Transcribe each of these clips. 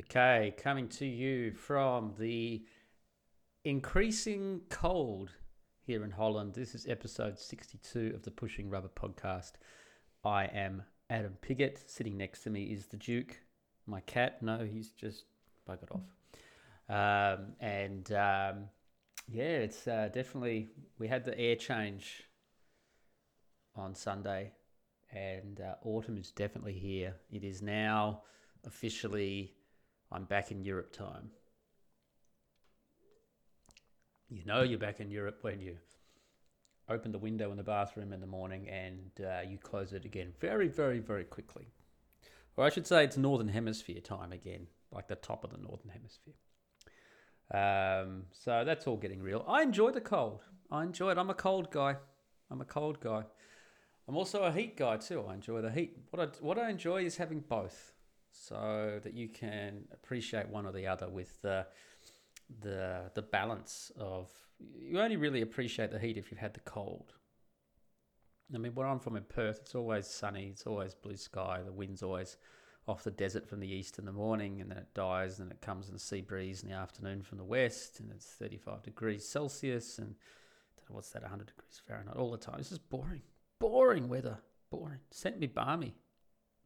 Okay, coming to you from the increasing cold here in Holland. This is episode 62 of the Pushing Rubber podcast. I am Adam Piggott. Sitting next to me is the Duke, my cat. No, he's just buggered off. Um, and um, yeah, it's uh, definitely, we had the air change on Sunday, and uh, autumn is definitely here. It is now officially I'm back in Europe time. You know you're back in Europe when you open the window in the bathroom in the morning and uh, you close it again very, very, very quickly. Or I should say it's Northern Hemisphere time again, like the top of the Northern Hemisphere. Um, so that's all getting real. I enjoy the cold. I enjoy it. I'm a cold guy. I'm a cold guy. I'm also a heat guy too. I enjoy the heat. What I, what I enjoy is having both so that you can appreciate one or the other with the the the balance of you only really appreciate the heat if you've had the cold. I mean, where I'm from in Perth, it's always sunny, it's always blue sky, the wind's always off the desert from the east in the morning, and then it dies, and then it comes in sea breeze in the afternoon from the west, and it's 35 degrees Celsius, and what's that, 100 degrees Fahrenheit all the time. This is boring, boring weather, boring. Sent me balmy,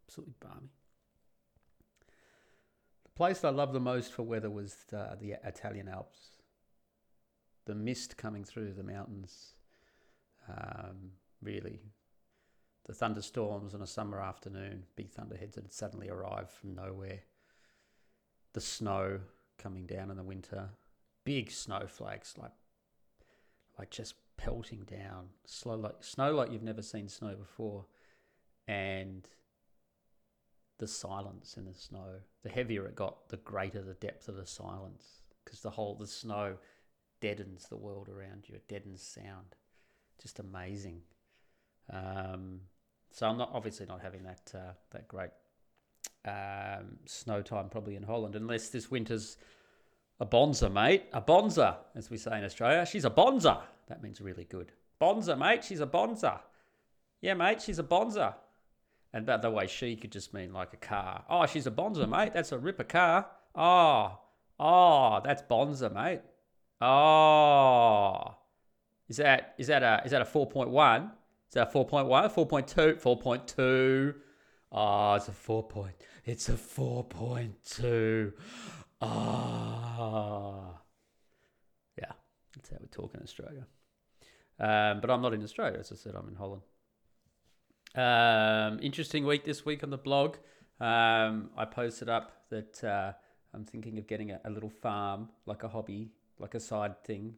absolutely balmy place I loved the most for weather was the, the Italian Alps. The mist coming through the mountains, um, really. The thunderstorms on a summer afternoon, big thunderheads that had suddenly arrived from nowhere. The snow coming down in the winter, big snowflakes like, like just pelting down, slow like snow like you've never seen snow before, and the silence in the snow. The heavier it got, the greater the depth of the silence because the whole the snow deadens the world around you. It deadens sound. Just amazing. Um, so I'm not obviously not having that uh, that great um, snow time probably in Holland unless this winter's a bonza, mate. A bonza, as we say in Australia. She's a bonza. That means really good. Bonza, mate. She's a bonza. Yeah, mate. She's a bonza. And by the way, she could just mean like a car. Oh, she's a Bonza, mate. That's a ripper car. Oh, oh, that's Bonza, mate. Oh, is that is that a is that a four point one? Is that a four point one? Four point two? Four point two? Oh, it's a four point. It's a four point two. Ah, oh. yeah, that's how we talk in Australia. Um, but I'm not in Australia, as I said. I'm in Holland. Um, interesting week this week on the blog. Um, I posted up that uh, I'm thinking of getting a, a, little farm, like a hobby, like a side thing.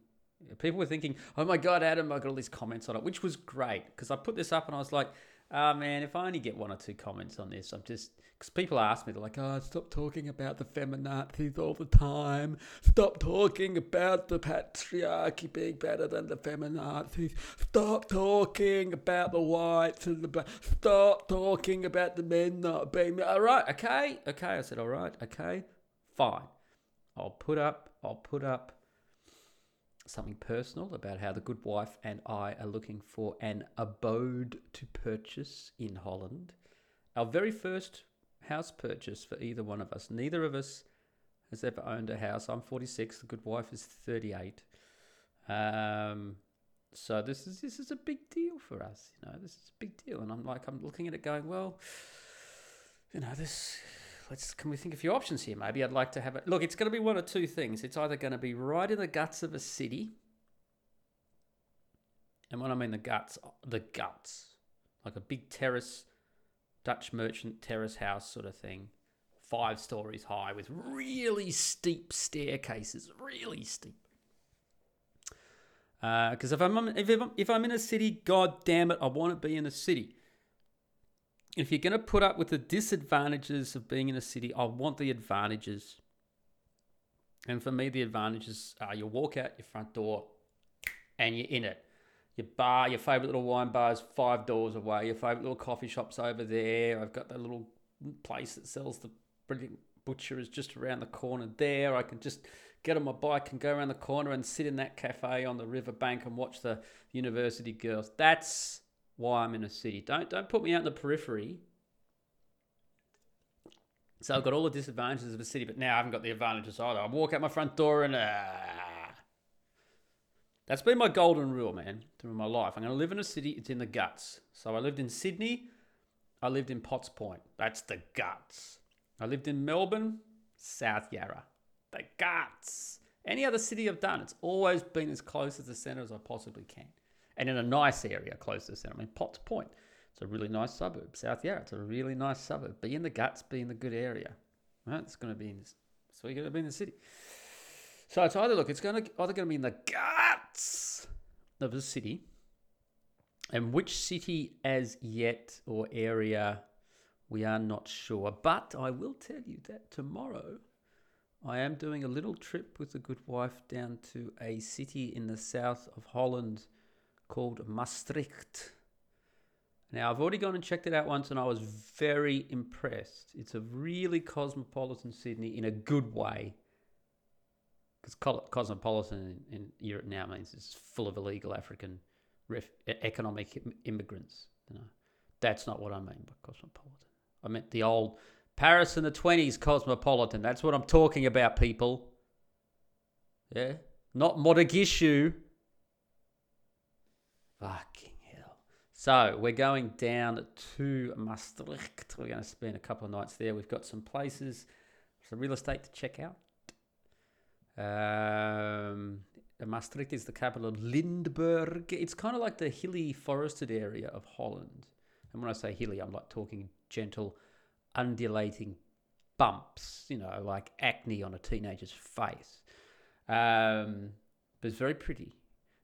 People were thinking, "Oh my god, Adam!" I got all these comments on it, which was great because I put this up and I was like, oh man, if I only get one or two comments on this, I'm just because people ask me, they're like, oh, stop talking about the feminazis all the time. Stop talking about the patriarchy being better than the feminazis. Stop talking about the whites and the black. Stop talking about the men not being. All right, okay, okay. I said, all right, okay, fine. I'll put up. I'll put up something personal about how the good wife and I are looking for an abode to purchase in Holland. Our very first house purchase for either one of us. Neither of us has ever owned a house. I'm 46. The good wife is 38. Um, so this is this is a big deal for us. You know, this is a big deal, and I'm like, I'm looking at it, going, well, you know, this let's can we think a few options here? Maybe I'd like to have it. Look, it's going to be one of two things. It's either going to be right in the guts of a city, and when I mean the guts, the guts, like a big terrace, Dutch merchant terrace house sort of thing, five stories high with really steep staircases, really steep. Because uh, if I'm if I'm, if I'm in a city, god damn it, I want to be in a city if you're going to put up with the disadvantages of being in a city, I want the advantages. And for me, the advantages are you walk out your front door and you're in it. Your bar, your favorite little wine bar is five doors away. Your favorite little coffee shop's over there. I've got that little place that sells the brilliant butcher is just around the corner there. I can just get on my bike and go around the corner and sit in that cafe on the riverbank and watch the university girls. That's why I'm in a city. Don't don't put me out in the periphery So I've got all the disadvantages of a city, but now I haven't got the advantages either. I walk out my front door and ah. That's been my golden rule, man, through my life. I'm going to live in a city, it's in the guts. So I lived in Sydney, I lived in Potts Point. That's the guts. I lived in Melbourne, South Yarra. The guts. Any other city I've done, it's always been as close to the centre as I possibly can. And in a nice area close to the centre. I mean, Potts Point. It's a really nice suburb. South Yarra, it's a really nice suburb. Be in the guts, be in the good area. Right? It's going to be in. So you're going to be in the city. So it's either, look, it's going to, either going to be in the guts of the city. And which city as yet or area we are not sure. But I will tell you that tomorrow I am doing a little trip with the good wife down to a city in the south of Holland called Maastricht. Now, I've already gone and checked it out once and I was very impressed. It's a really cosmopolitan Sydney in a good way. Because cosmopolitan in, Europe now means it's full of illegal African ref, economic immigrants. You know, That's not what I mean by cosmopolitan. I meant the old Paris in the 20s cosmopolitan. That's what I'm talking about, people. Yeah? Not Mogadishu. Fucking hell. So, we're going down to Maastricht. We're going to spend a couple of nights there. We've got some places, some real estate to check out. Um, Maastricht is the capital of Limburg. It's kind of like the hilly forested area of Holland. And when I say hilly, I'm like talking gentle, undulating bumps, you know, like acne on a teenager's face. Um, but it's very pretty.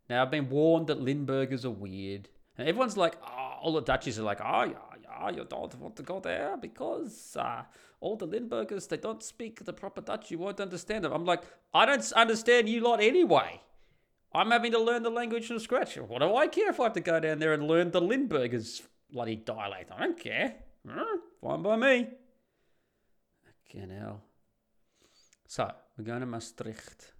Now, I've been warned that Limburgers are weird. And everyone's like, oh, all the Dutchies are like, oh, yeah, yeah, you don't want to go there because uh, all the Limburgers, they don't speak the proper Dutch. You won't understand them. I'm like, I don't understand you lot anyway. I'm having to learn the language from scratch. What do I care if I have to go down there and learn the Limburgers bloody dialect? I don't care. Hmm, fine by me. Okay, now. So, we're going to Maastricht.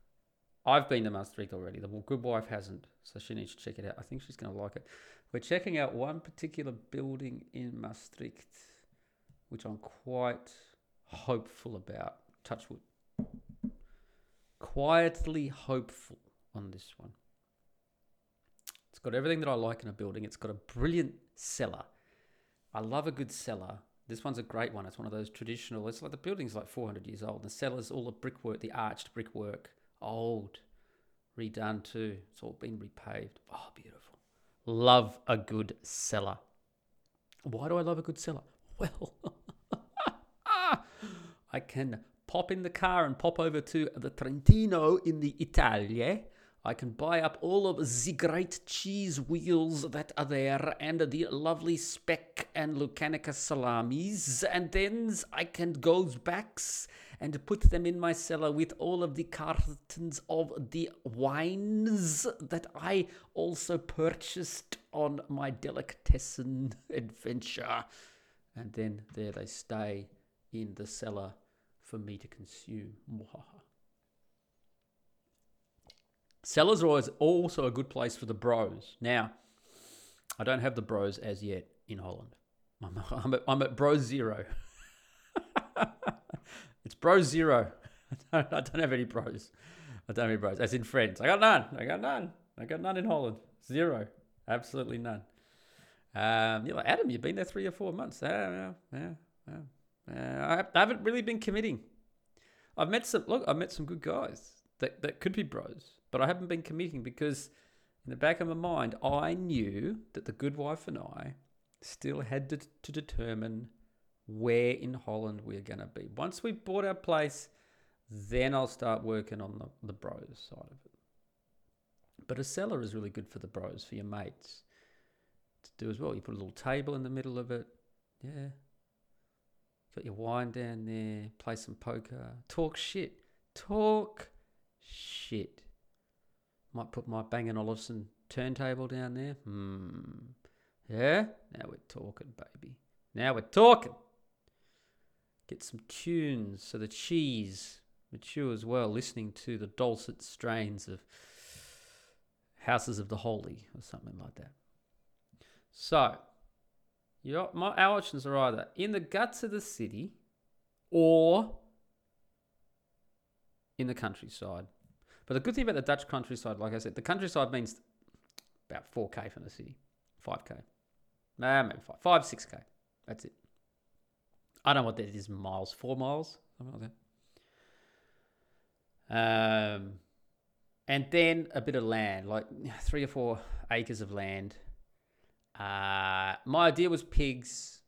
I've been to Maastricht already. The good wife hasn't, so she needs to check it out. I think she's going to like it. We're checking out one particular building in Maastricht, which I'm quite hopeful about. Touchwood. Quietly hopeful on this one. It's got everything that I like in a building. It's got a brilliant cellar. I love a good cellar. This one's a great one. It's one of those traditional. It's like the building's like 400 years old. The cellar's all the brickwork, the arched brickwork, old, redone too. It's all been repaved. Oh, beautiful. Love a good cellar. Why do I love a good cellar? Well, I can pop in the car and pop over to the Trentino in the Italia I can buy up all of the great cheese wheels that are there and the lovely speck and Lucanica salamis, and then I can go back and put them in my cellar with all of the cartons of the wines that I also purchased on my delicatessen adventure. And then there they stay in the cellar for me to consume. Cellars are always also a good place for the bros. Now, I don't have the bros as yet in Holland. I'm, at, I'm at bro zero. it's bro zero. I don't, I don't have any bros. I don't have any bros. As in friends. I got none. I got none. I got none in Holland. Zero. Absolutely none. Um, you're like, Adam, you've been there three or four months. Yeah, yeah, yeah. I haven't really been committing. I've met some, look, I've met some good guys that, that could be bros but I haven't been committing because in the back of my mind, I knew that the good wife and I still had to, to determine where in Holland we're going to be. Once we've bought our place, then I'll start working on the, the bros side of it. But a cellar is really good for the bros, for your mates to do as well. You put a little table in the middle of it. Yeah. Got your wine down there, play some poker, talk shit. Talk shit. Might put my Bang & Olufsen turntable down there. Hmm. Yeah? Now we're talking, baby. Now we're talking. Get some tunes so the cheese matures well, listening to the dulcet strains of Houses of the Holy or something like that. So, you my, our options are either in the guts of the city or in the countryside. But the good thing about the Dutch countryside, like I said, the countryside means about 4K from the city, 5K. Nah, maybe 5, 5 6K. That's it. I don't know what that is miles, four miles, something like that. Um, and then a bit of land, like three or four acres of land. Uh, my idea was pigs,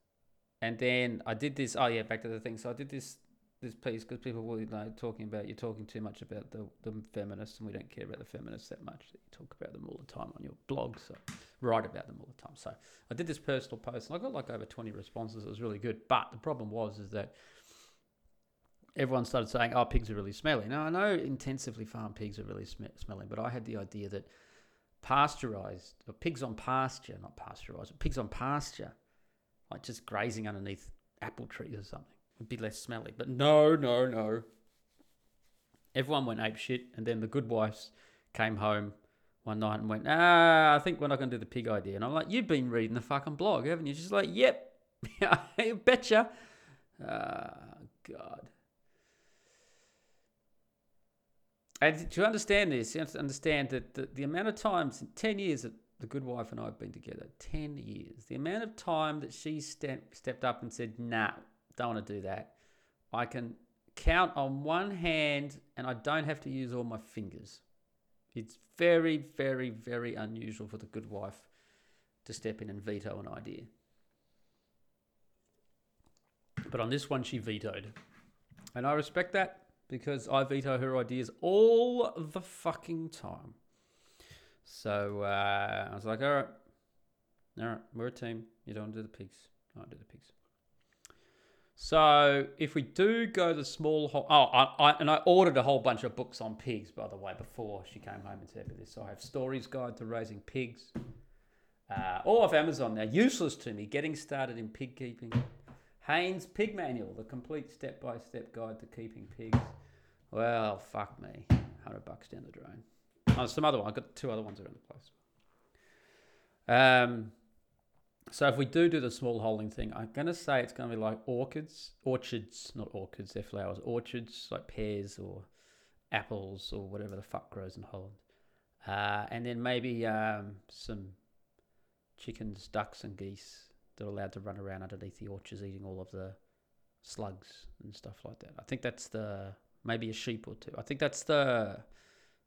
and then I did this. Oh yeah, back to the thing. So I did this this piece because people were know, talking about you're talking too much about the, the feminists and we don't care about the feminists that much. You talk about them all the time on your blog, so write about them all the time. So I did this personal post and I got like over 20 responses. It was really good. But the problem was is that everyone started saying, "Oh, pigs are really smelly." Now I know intensively farmed pigs are really sm- smelly, but I had the idea that pasteurized or pigs on pasture, not pasteurized, but pigs on pasture, like just grazing underneath apple trees or something would be less smelly. But no, no, no. Everyone went ape shit, and then the good wives came home one night and went, ah, I think we're not going to do the pig idea. And I'm like, you've been reading the fucking blog, haven't you? She's like, yep, I betcha. Ah, God. And to understand this, you have to understand that the, the amount of times, 10 years that the good wife and I have been together, 10 years, the amount of time that she step, stepped up and said, nah, don't want to do that. I can count on one hand and I don't have to use all my fingers. It's very, very, very unusual for the good wife to step in and veto an idea. But on this one, she vetoed. And I respect that because I veto her ideas all the fucking time. So uh, I was like, all right, all right, we're a team. You don't do the pigs. I do the pigs. So if we do go the small oh, I, I, and I ordered a whole bunch of books on pigs, by the way, before she came home and said this. So I have Storey's Guide to Raising Pigs, uh, all off Amazon now. Useless to me. Getting started in pig keeping. Haynes Pig Manual, the complete step-by-step guide to keeping pigs. Well, fuck me, hundred bucks down the drain. Oh, some other one. I got two other ones around the place. Um, so if we do do the small holding thing, I'm going to say it's going to be like orchids, orchards, not orchids, they're flowers, orchards like pears or apples or whatever the fuck grows in Holland. Uh, and then maybe um, some chickens, ducks, and geese that are allowed to run around underneath the orchards eating all of the slugs and stuff like that. I think that's the maybe a sheep or two. I think that's the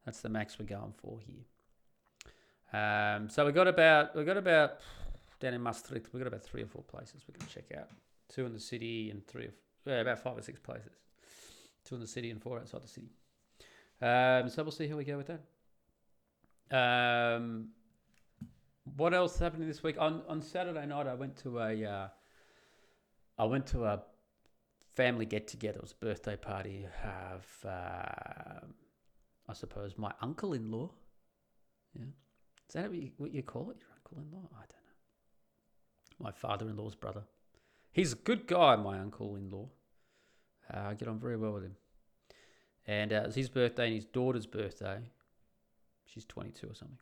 that's the max we're going for here. Um, so we got about we got about down in Maastricht, we've got about three or four places we can check out. Two in the city and three, of, yeah, about five or six places. Two in the city and four outside the city. Um, so we'll see how we go with that. Um, what else happening this week? On on Saturday night, I went to a uh, I went to a family get together. It was a birthday party of uh, I suppose my uncle in law. Yeah, is that what you, what you call it? Your uncle in law? I don't my father in law's brother. He's a good guy, my uncle in law. Uh, I get on very well with him. And uh, his birthday and his daughter's birthday. She's 22 or something.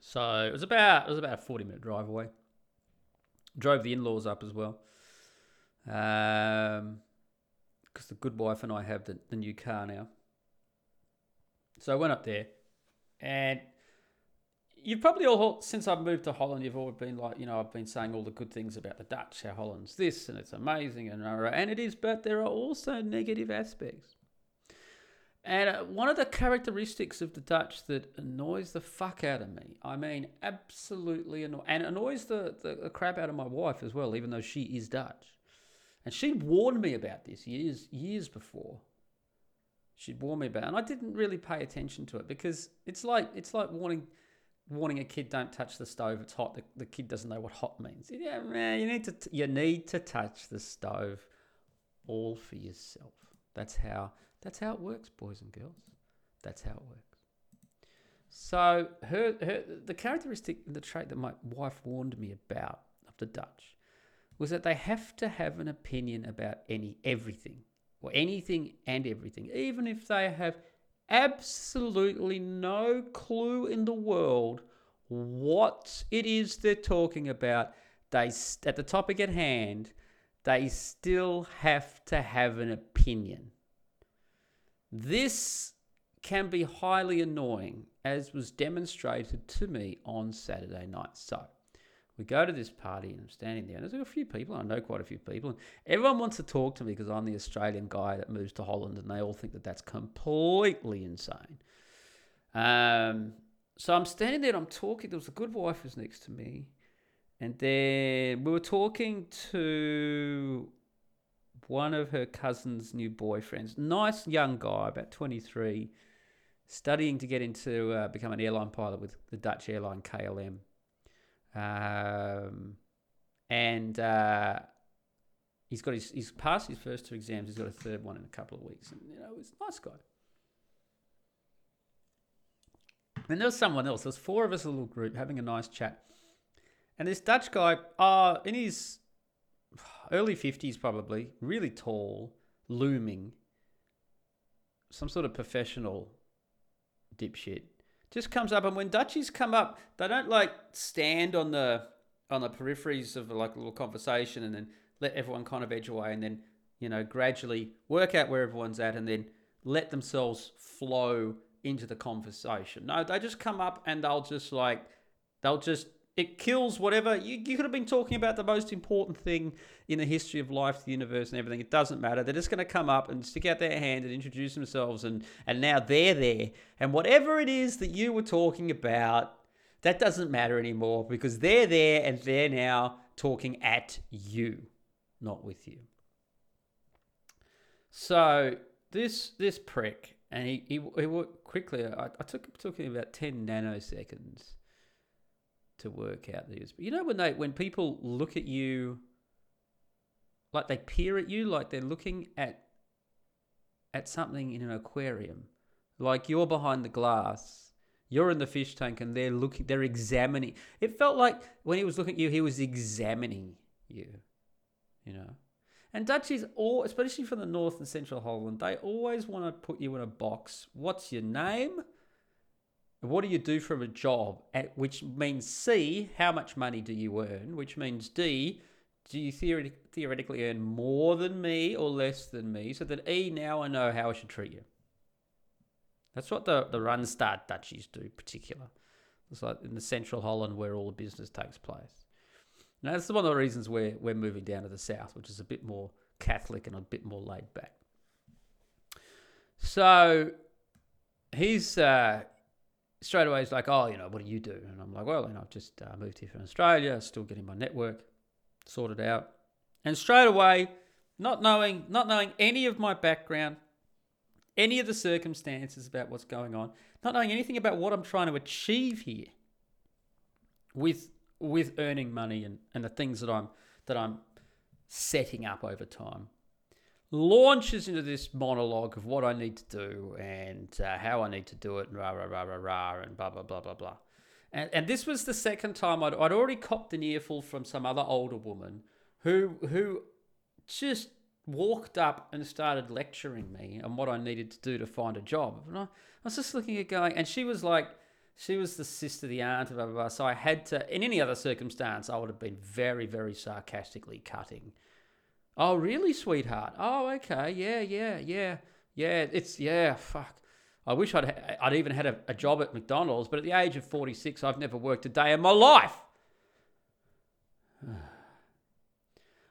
So it was about it was about a 40 minute drive away. Drove the in laws up as well. Um, because the good wife and I have the, the new car now. So I went up there and you've probably all since I've moved to Holland, you've all been like, you know, I've been saying all the good things about the Dutch, how Holland's this and it's amazing and and it is, but there are also negative aspects. And uh, one of the characteristics of the Dutch that annoys the fuck out of me, I mean, absolutely annoy, and annoys the, the, the crap out of my wife as well, even though she is Dutch. And she warned me about this years years before. She'd warned me about, it, and I didn't really pay attention to it because it's like it's like warning warning a kid don't touch the stove it's hot. The, the kid doesn't know what hot means. Yeah man you need to t- you need to touch the stove all for yourself. That's how that's how it works boys and girls. That's how it works. So her, her the characteristic the trait that my wife warned me about of the dutch was that they have to have an opinion about any everything or anything and everything even if they have absolutely no clue in the world what it is they're talking about. They at the topic at hand, they still have to have an opinion. This can be highly annoying, as was demonstrated to me on Saturday night. So, we go to this party and I'm standing there, and there's a few people. I know quite a few people, and everyone wants to talk to me because I'm the Australian guy that moves to Holland, and they all think that that's completely insane. Um, so I'm standing there, I'm talking. There was a good wife who's next to me, and then we were talking to one of her cousin's new boyfriends. Nice young guy, about 23, studying to get into uh, become an airline pilot with the Dutch airline KLM. Um, and uh, he's got his he's passed his first two exams. He's got a third one in a couple of weeks, and you know, he's a nice guy. And there was someone else. There was four of us, a little group, having a nice chat. And this Dutch guy, uh, in his early 50s probably, really tall, looming, some sort of professional dipshit, just comes up. And when Dutchies come up, they don't like stand on the on the peripheries of like a little conversation and then let everyone kind of edge away and then, you know, gradually work out where everyone's at and then let themselves flow into the conversation. No, they just come up and they'll just like, they'll just it kills whatever you, you could have been talking about the most important thing in the history of life the universe and everything. It doesn't matter. They're just going to come up and stick out their hand and introduce themselves and and now they're there. And whatever it is that you were talking about that doesn't matter anymore because they're there and they're now talking at you not with you. So this this prick and he he, he quickly I, I took took him about 10 nanoseconds to work out these. But you know when they when people look at you like they peer at you like they're looking at at something in an aquarium. Like you're behind the glass, you're in the fish tank and they're looking they're examining. It felt like when he was looking at you he was examining you. You know. And Dutchies, all, especially from the north and central Holland, they always want to put you in a box. What's your name? What do you do from a job? At, which means C, how much money do you earn? Which means D, do you theoret- theoretically earn more than me or less than me? So that E, now I know how I should treat you. That's what the, the Randstad Dutchies do, in particular. It's like in the central Holland where all the business takes place. Now, that's one of the reasons we're, we're moving down to the south, which is a bit more Catholic and a bit more laid back. So he's uh, straight away he's like, oh, you know, what do you do? And I'm like, well, you know, I've just uh, moved here from Australia, still getting my network sorted out. And straight away, not knowing, not knowing any of my background, any of the circumstances about what's going on, not knowing anything about what I'm trying to achieve here with with earning money and, and the things that I'm that I'm setting up over time launches into this monologue of what I need to do and uh, how I need to do it, and rah, rah, rah, rah, rah, and blah, blah, blah, blah, blah. And, and this was the second time I'd, I'd already copped an earful from some other older woman who, who just walked up and started lecturing me on what I needed to do to find a job. And I, I was just looking at going, and she was like, she was the sister, the aunt, blah, blah, blah. So I had to, in any other circumstance, I would have been very, very sarcastically cutting Oh, really, sweetheart? Oh, okay. Yeah, yeah, yeah, yeah. It's yeah. Fuck. I wish I'd I'd even had a, a job at McDonald's, but at the age of forty six, I've never worked a day in my life.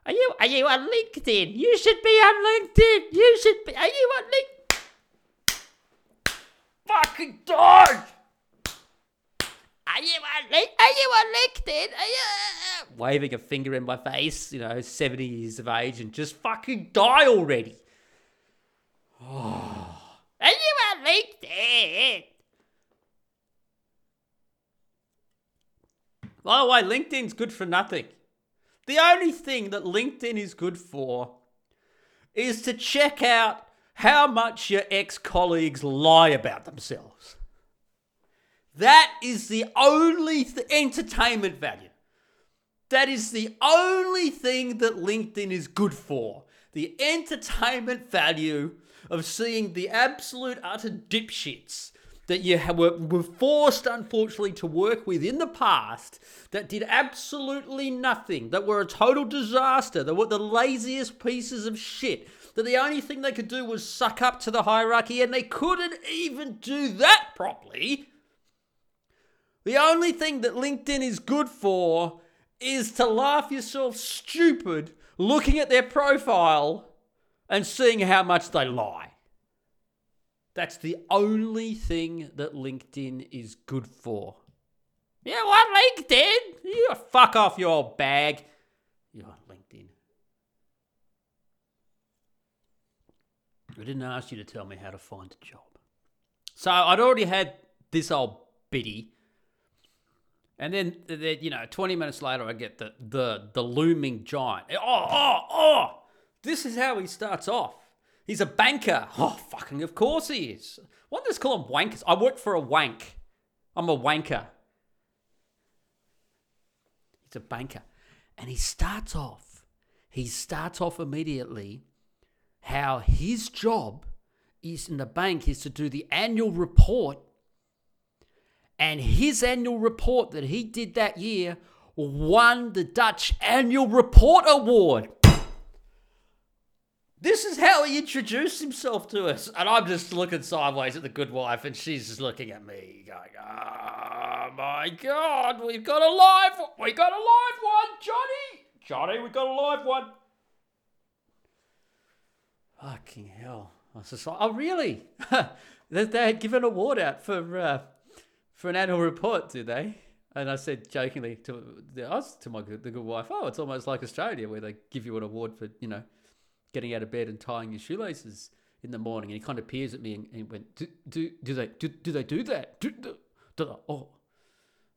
Are you are you on LinkedIn? You should be on LinkedIn. You should be. Are you on LinkedIn? Fucking dog! Are you on, are you on LinkedIn? Are you... Waving a finger in my face, you know, 70 years of age and just fucking die already. Oh. You on LinkedIn? By the way, LinkedIn's good for nothing. The only thing that LinkedIn is good for is to check out how much your ex colleagues lie about themselves. That is the only th- entertainment value. That is the only thing that LinkedIn is good for. The entertainment value of seeing the absolute utter dipshits that you were, forced, unfortunately, to work with in the past that did absolutely nothing, that were a total disaster, that were the laziest pieces of shit, that the only thing they could do was suck up to the hierarchy and they couldn't even do that properly. The only thing that LinkedIn is good for is to laugh yourself stupid looking at their profile and seeing how much they lie. That's the only thing that LinkedIn is good for. Yeah, what LinkedIn? You fuck off your bag. You're on LinkedIn. I didn't ask you to tell me how to find a job. So I'd already had this old biddy. And then, then, you know, 20 minutes later, I get the, the, the looming giant. Oh, oh, oh! This is how he starts off. He's a banker. Oh, fucking, of course he is. Why do they call him wankers? I work for a wank. I'm a wanker. He's a banker. And he starts off, he starts off immediately how his job is in the bank is to do the annual report. And his annual report that he did that year won the Dutch Annual Report Award. This is how he introduced himself to us. And I'm just looking sideways at the good wife, and she's just looking at me, going, Oh my God, we've got a live one. We got a live one, Johnny. Johnny, we've got a live one. Fucking hell. I was just like, Oh, really? they, had given an award out for, uh, for an annual report, do they? And I said jokingly to the, us, to my good, the good wife, "Oh, it's almost like Australia, where they give you an award for you know getting out of bed and tying your shoelaces in the morning. And he kind of peers at me and, and went, do, do, do they do, do they do that? Do, do, do oh,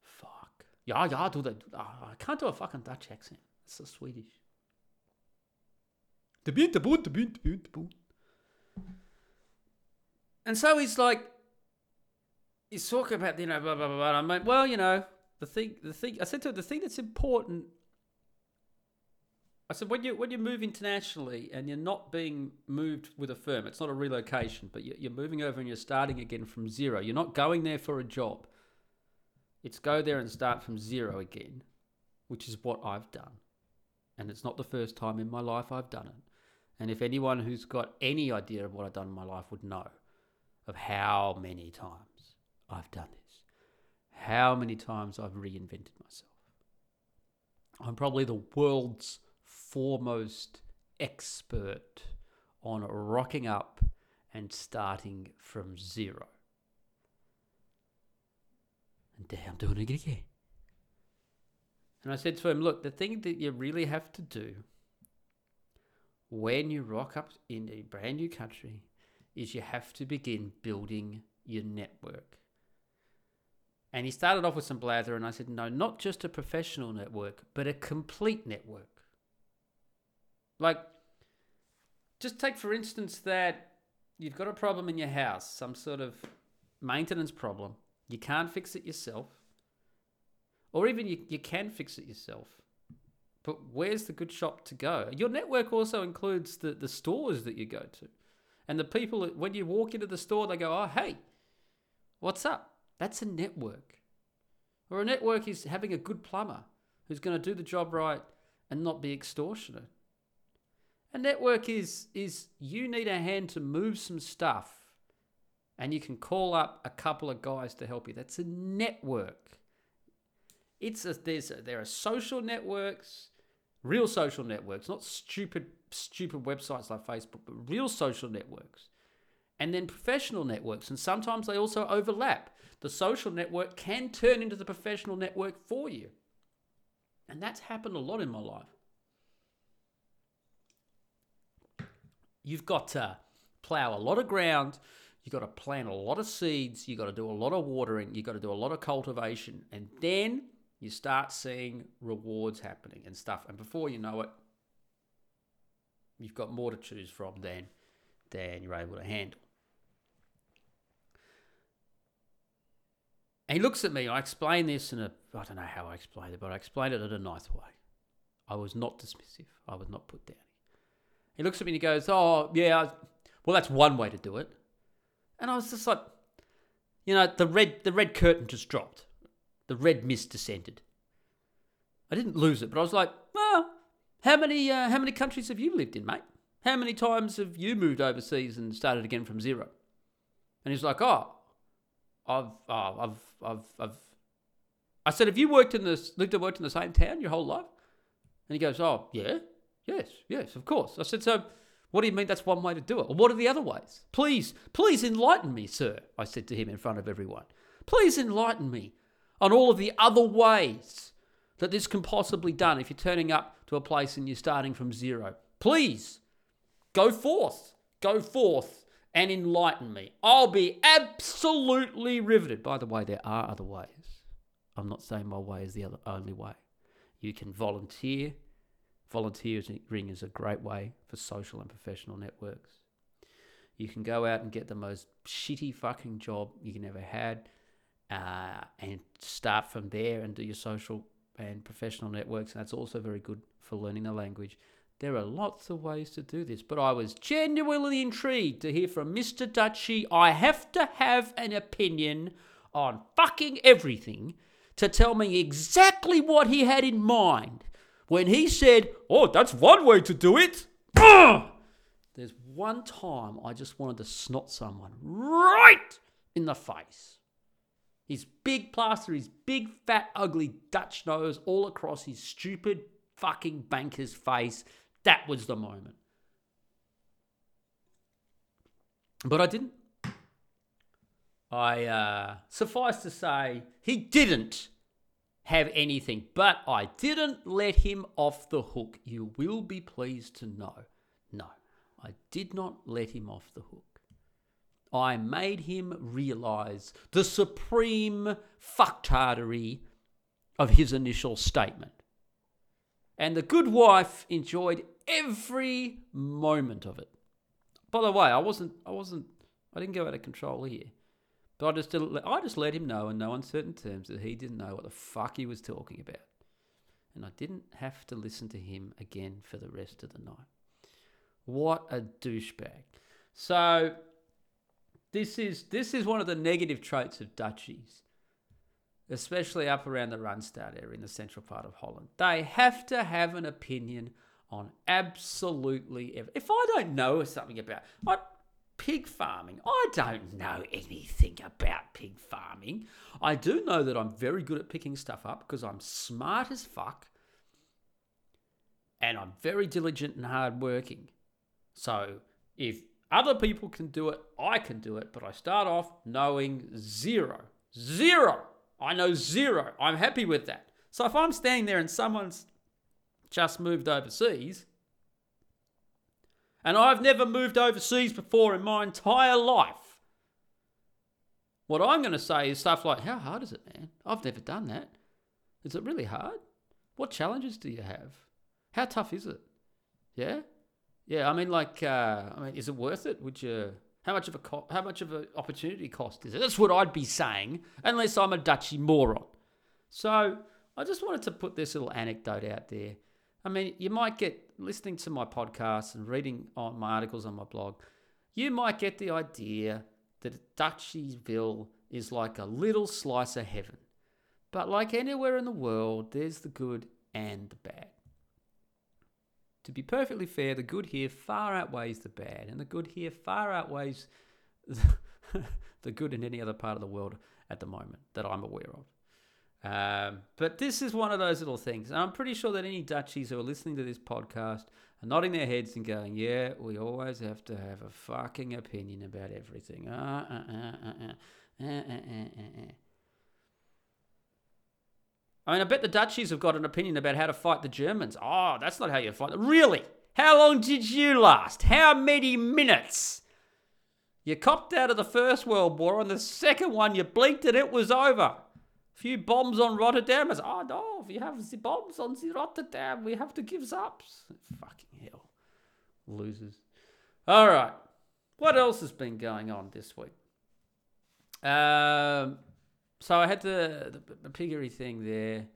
fuck. Yeah, yeah, do they? Oh, I can't do a fucking Dutch accent. It's so Swedish. The boot, the boot, the boot, the boot. And so he's like, he's talking about, you know, blah, blah, blah, blah. I'm like, well, you know, the thing, the thing, I said to him, the thing that's important I said, when you when you move internationally and you're not being moved with a firm, it's not a relocation, but you're moving over and you're starting again from zero. You're not going there for a job. It's go there and start from zero again, which is what I've done, and it's not the first time in my life I've done it. And if anyone who's got any idea of what I've done in my life would know of how many times I've done this, how many times I've reinvented myself. I'm probably the world's foremost expert on rocking up and starting from zero. And there I'm doing it again. And I said to him, look, the thing that you really have to do when you rock up in a brand new country is you have to begin building your network. And he started off with some blather, and I said, no, not just a professional network, but a complete network. Like, just take for instance that you've got a problem in your house, some sort of maintenance problem. You can't fix it yourself. Or even you, you can fix it yourself. But where's the good shop to go? Your network also includes the, the stores that you go to. And the people, when you walk into the store, they go, oh, hey, what's up? That's a network. Or a network is having a good plumber who's going to do the job right and not be extortionate. A network is is you need a hand to move some stuff and you can call up a couple of guys to help you. That's a network. It's a, there's a, there are social networks, real social networks, not stupid stupid websites like Facebook, but real social networks. And then professional networks, and sometimes they also overlap. The social network can turn into the professional network for you. And that's happened a lot in my life. You've got to plow a lot of ground. You've got to plant a lot of seeds. You've got to do a lot of watering. You've got to do a lot of cultivation. And then you start seeing rewards happening and stuff. And before you know it, you've got more to choose from than, than you're able to handle. And he looks at me. I explain this in a, I don't know how I explained it, but I explained it in a nice way. I was not dismissive. I was not put down. He looks at me and he goes, Oh, yeah, well, that's one way to do it. And I was just like, You know, the red the red curtain just dropped. The red mist descended. I didn't lose it, but I was like, well, how many uh, how many countries have you lived in, mate? How many times have you moved overseas and started again from zero? And he's like, oh, I've, oh, I've, I've, I've. I said, have you worked in this, lived and worked in the same town your whole life? And he goes, oh, yeah, yes, yes, of course. I said, so what do you mean that's one way to do it? Or what are the other ways? Please, please enlighten me, sir, I said to him in front of everyone. Please enlighten me on all of the other ways that this can possibly done if you're turning up to a place and you're starting from zero. Please, go forth, go forth and enlighten me. I'll be absolutely riveted. By the way, there are other ways. I'm not saying my way is the other, only way. You can volunteer. Volunteering is a great way for social and professional networks. You can go out and get the most shitty fucking job you can ever had uh, and start from there and do your social and professional networks. And that's also very good for learning the language. There are lots of ways to do this, but I was genuinely intrigued to hear from Mr. Dutchy. I have to have an opinion on fucking everything to tell me exactly what he had in mind when he said, Oh, that's one way to do it. There's one time I just wanted to snot someone right in the face. His big plaster, his big, fat, ugly Dutch nose all across his stupid fucking banker's face that was the moment. But I didn't. I, uh, suffice to say, he didn't have anything, but I didn't let him off the hook. You will be pleased to know. No, I did not let him off the hook. I made him realize the supreme fucktardery of his initial statement. And the good wife enjoyed every moment of it. By the way, I wasn't, I wasn't, I didn't go out of control here. But I just, didn't, I just let him know in no uncertain terms that he didn't know what the fuck he was talking about. And I didn't have to listen to him again for the rest of the night. What a douchebag. So this is this is one of the negative traits of Dutchies especially up around the Randstad area in the central part of Holland. They have to have an opinion on absolutely everything. If I don't know something about like pig farming, I don't know anything about pig farming. I do know that I'm very good at picking stuff up because I'm smart as fuck and I'm very diligent and hardworking. So if other people can do it, I can do it, but I start off knowing zero. Zero I know zero. I'm happy with that. So if I'm standing there and someone's just moved overseas, and I've never moved overseas before in my entire life, what I'm going to say is stuff like, How hard is it, man? I've never done that. Is it really hard? What challenges do you have? How tough is it? Yeah? Yeah, I mean, like, uh, I mean, is it worth it? Would you how much of a co- how much of an opportunity cost is it? That's what I'd be saying, unless I'm a Dutchy moron. So I just wanted to put this little anecdote out there. I mean, you might get listening to my podcast and reading on my articles on my blog. You might get the idea that Dutchyville is like a little slice of heaven. But like anywhere in the world, there's the good and the bad. To be perfectly fair, the good here far outweighs the bad, and the good here far outweighs the good in any other part of the world at the moment that I'm aware of. Um, but this is one of those little things. And I'm pretty sure that any Dutchies who are listening to this podcast are nodding their heads and going, Yeah, we always have to have a fucking opinion about everything. Uh, uh, uh, I mean, I bet the Dutchies have got an opinion about how to fight the Germans. Oh, that's not how you fight them. Really? How long did you last? How many minutes? You copped out of the First World War, and the second one, you blinked and it was over. Few bombs on Rotterdam. As, oh no, we have the bombs on the Rotterdam. We have to give up. Fucking hell. Losers. All right. What else has been going on this week? Um, so I had the, the, the piggery thing there.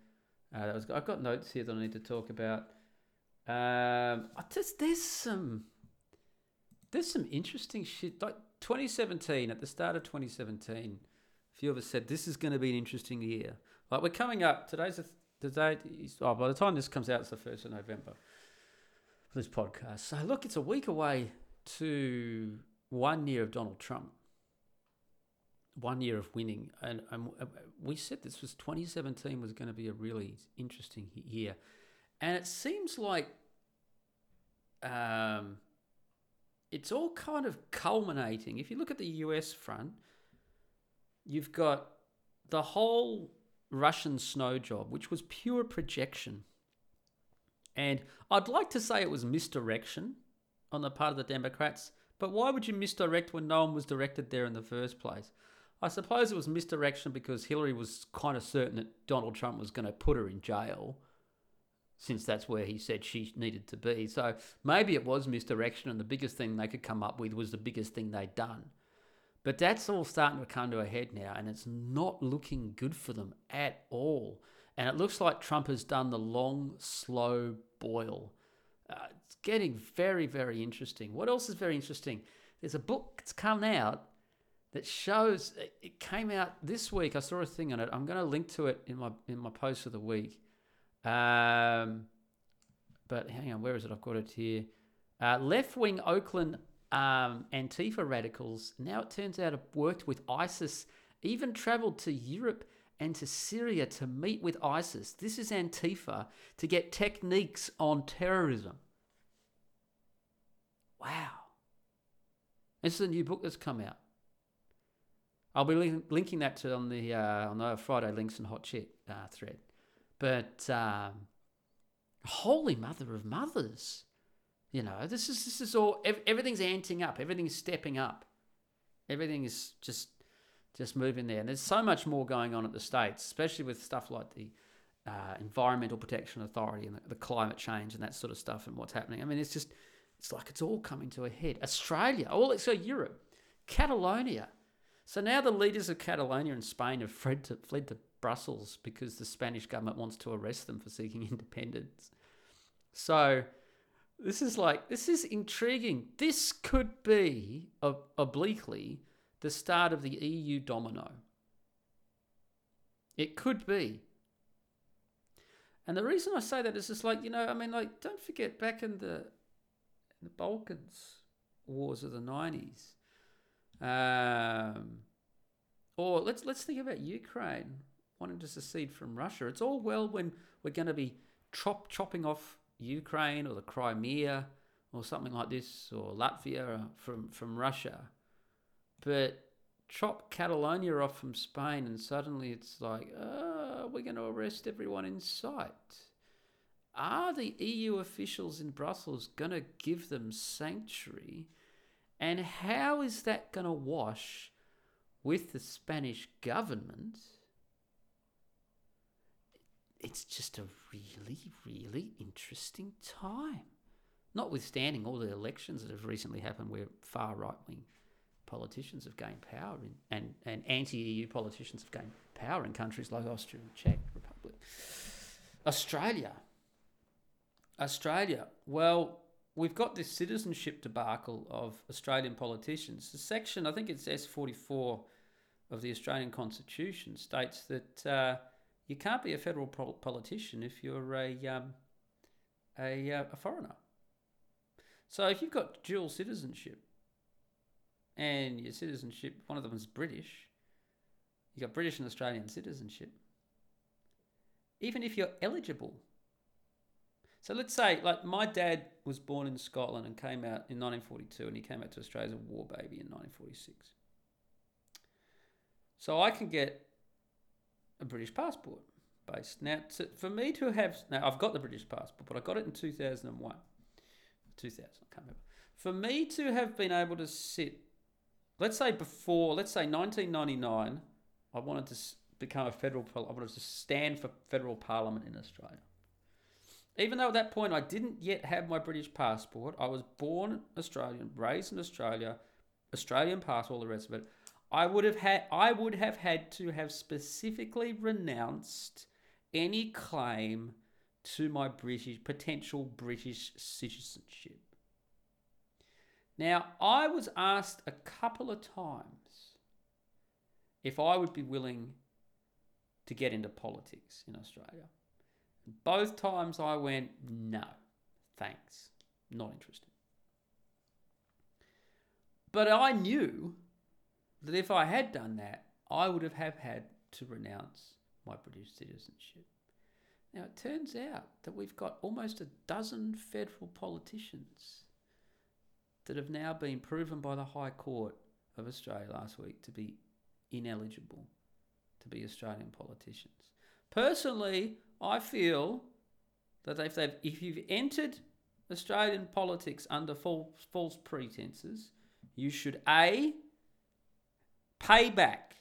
Uh, that was I've got notes here that I need to talk about. Um, just there's some there's some interesting shit. Like 2017, at the start of 2017, a few of us said this is going to be an interesting year. Like we're coming up. Today's the today. Oh, by the time this comes out, it's the first of November for this podcast. So look, it's a week away to one year of Donald Trump. One year of winning, and, and we said this was 2017 was going to be a really interesting year, and it seems like um, it's all kind of culminating. If you look at the US front, you've got the whole Russian snow job, which was pure projection. And I'd like to say it was misdirection on the part of the Democrats, but why would you misdirect when no one was directed there in the first place? I suppose it was misdirection because Hillary was kind of certain that Donald Trump was going to put her in jail, since that's where he said she needed to be. So maybe it was misdirection, and the biggest thing they could come up with was the biggest thing they'd done. But that's all starting to come to a head now, and it's not looking good for them at all. And it looks like Trump has done the long, slow boil. Uh, it's getting very, very interesting. What else is very interesting? There's a book that's come out that shows it came out this week. I saw a thing on it. I'm going to link to it in my in my post of the week. Um, but hang on, where is it? I've got it here. Uh, left wing Oakland um, Antifa radicals now it turns out have worked with ISIS, even traveled to Europe and to Syria to meet with ISIS. This is Antifa to get techniques on terrorism. Wow. This is a new book that's come out. I'll be link- linking that to on the uh, on the Friday links and hot chat uh, thread. But um, holy mother of mothers, you know this is this is all everything's anting up, everything's stepping up, everything is just just moving there. And there's so much more going on at the states, especially with stuff like the uh, Environmental Protection Authority and the, the climate change and that sort of stuff and what's happening. I mean, it's just it's like it's all coming to a head. Australia, oh, so Europe, Catalonia so now the leaders of Catalonia and Spain have fled to, fled to Brussels because the Spanish government wants to arrest them for seeking independence. So this is like, this is intriguing. This could be, obliquely, the start of the EU domino. It could be. And the reason I say that is just like, you know, I mean, like, don't forget back in the, in the Balkans wars of the 90s, um, or let's let's think about Ukraine wanting to secede from Russia. It's all well when we're going to be chop chopping off Ukraine or the Crimea or something like this or Latvia from from Russia, but chop Catalonia off from Spain and suddenly it's like, uh, we're going to arrest everyone in sight. Are the EU officials in Brussels going to give them sanctuary? And how is that going to wash with the Spanish government? It's just a really, really interesting time. Notwithstanding all the elections that have recently happened where far right wing politicians have gained power in, and, and anti EU politicians have gained power in countries like Austria and Czech Republic. Australia. Australia. Well, we've got this citizenship debacle of Australian politicians. The section, I think it's S44 of the Australian Constitution, states that uh, you can't be a federal politician if you're a, um, a, uh, a foreigner. So if you've got dual citizenship and your citizenship, one of them is British, you've got British and Australian citizenship, even if you're eligible so let's say, like, my dad was born in Scotland and came out in 1942, and he came out to Australia as a war baby in 1946. So I can get a British passport based. Now, to, for me to have, now I've got the British passport, but I got it in 2001. 2000, I can't remember. For me to have been able to sit, let's say before, let's say 1999, I wanted to become a federal, I wanted to stand for federal parliament in Australia. Even though at that point I didn't yet have my British passport, I was born Australian, raised in Australia, Australian passport, all the rest of it. I would have had I would have had to have specifically renounced any claim to my British potential British citizenship. Now, I was asked a couple of times if I would be willing to get into politics in Australia. Both times I went, no, thanks, not interested. But I knew that if I had done that, I would have, had to renounce my British citizenship. Now, it turns out that we've got almost a dozen federal politicians that have now been proven by the High Court of Australia last week to be ineligible to be Australian politicians. Personally, I feel that if, they've, if you've entered Australian politics under false, false pretenses, you should A, pay back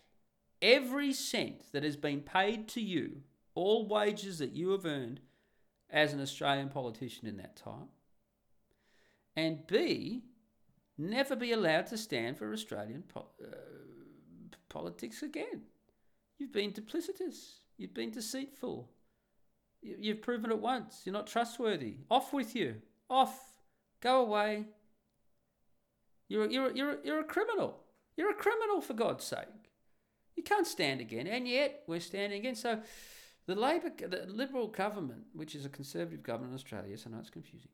every cent that has been paid to you, all wages that you have earned as an Australian politician in that time, and B, never be allowed to stand for Australian po- uh, politics again. You've been duplicitous. You've been deceitful. You've proven it once. You're not trustworthy. Off with you. Off. Go away. You're, you're, you're, you're a criminal. You're a criminal, for God's sake. You can't stand again. And yet, we're standing again. So, the Labor, the Liberal government, which is a conservative government in Australia, so I know it's confusing.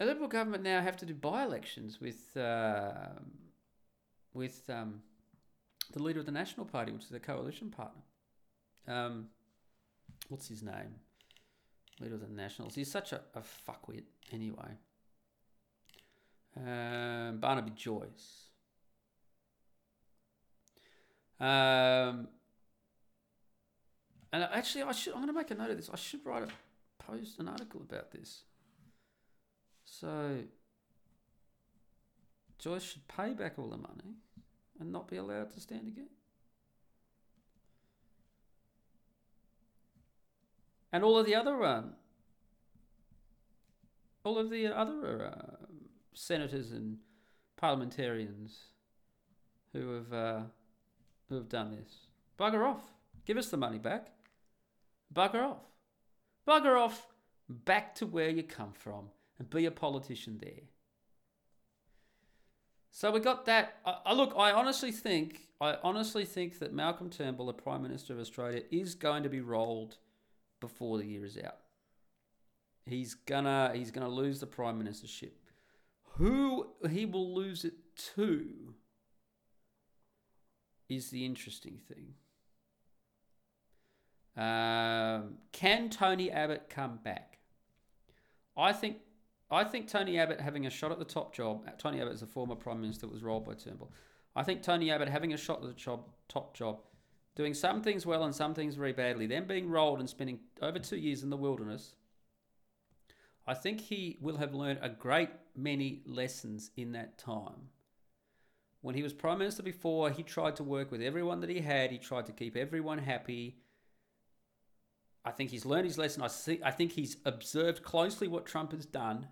A Liberal government now have to do by elections with, uh, with um, the leader of the National Party, which is a coalition partner. Um, what's his name? Leader of the Nationals. He's such a, a fuckwit, anyway. Um, Barnaby Joyce. Um, and actually, I should. I'm going to make a note of this. I should write a post, an article about this. So, Joyce should pay back all the money and not be allowed to stand again. And all of the other, um, all of the other uh, senators and parliamentarians who have uh, who have done this, bugger off. Give us the money back. Bugger off. Bugger off back to where you come from and be a politician there. So we got that. I, look, I honestly think, I honestly think that Malcolm Turnbull, the Prime Minister of Australia, is going to be rolled before the year is out. He's gonna, he's gonna lose the prime ministership. Who he will lose it to is the interesting thing. Um, can Tony Abbott come back? I think I think Tony Abbott having a shot at the top job. Tony Abbott is a former prime minister that was rolled by Turnbull. I think Tony Abbott having a shot at the job, top job, doing some things well and some things very badly, then being rolled and spending over two years in the wilderness. I think he will have learned a great many lessons in that time. When he was prime minister before, he tried to work with everyone that he had. He tried to keep everyone happy. I think he's learned his lesson. I see. I think he's observed closely what Trump has done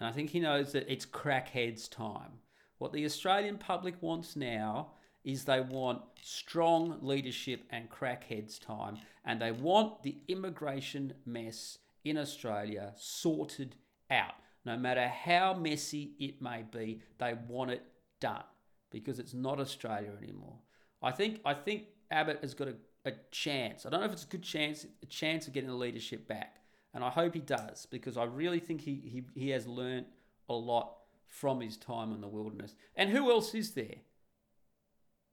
and I think he knows that it's crackheads' time. What the Australian public wants now is they want strong leadership and crackheads' time. And they want the immigration mess in Australia sorted out. No matter how messy it may be, they want it done because it's not Australia anymore. I think I think Abbott has got a, a chance. I don't know if it's a good chance, a chance of getting the leadership back. And I hope he does because I really think he, he, he has learnt a lot from his time in the wilderness. And who else is there?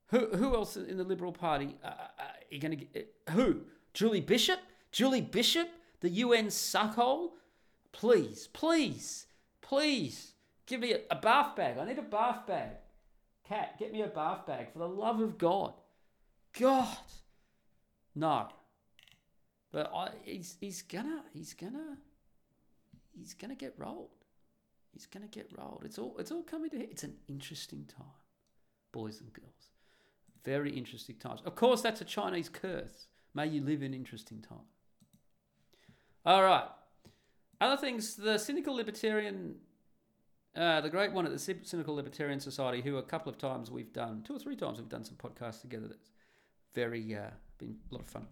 Who, who else in the Liberal Party uh, uh, are you going to get? Uh, who? Julie Bishop? Julie Bishop? The UN suckhole? Please, please, please give me a, a bath bag. I need a bath bag. Cat, get me a bath bag for the love of God. God. No. But I, he's he's gonna he's gonna he's gonna get rolled. He's gonna get rolled. It's all it's all coming to It's an interesting time, boys and girls. Very interesting times. Of course, that's a Chinese curse. May you live in interesting time. All right. Other things, the cynical libertarian, uh, the great one at the cynical libertarian society, who a couple of times we've done, two or three times we've done some podcasts together. That's very uh, been a lot of fun.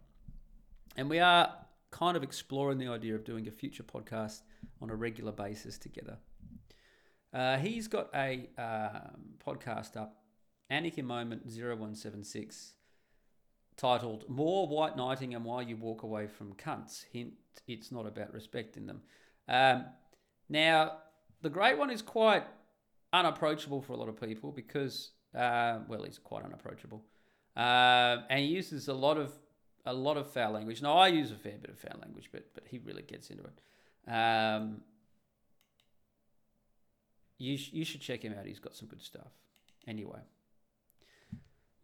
And we are kind of exploring the idea of doing a future podcast on a regular basis together. Uh, he's got a um, podcast up Anakin Moment 0176 titled More White Knighting and Why You Walk Away from Cunts. Hint, it's not about respecting them. Um, now, the great one is quite unapproachable for a lot of people because, uh, well, he's quite unapproachable. Uh, and he uses a lot of a lot of foul language. Now, I use a fair bit of foul language, but but he really gets into it. Um, you, sh- you should check him out. He's got some good stuff. Anyway,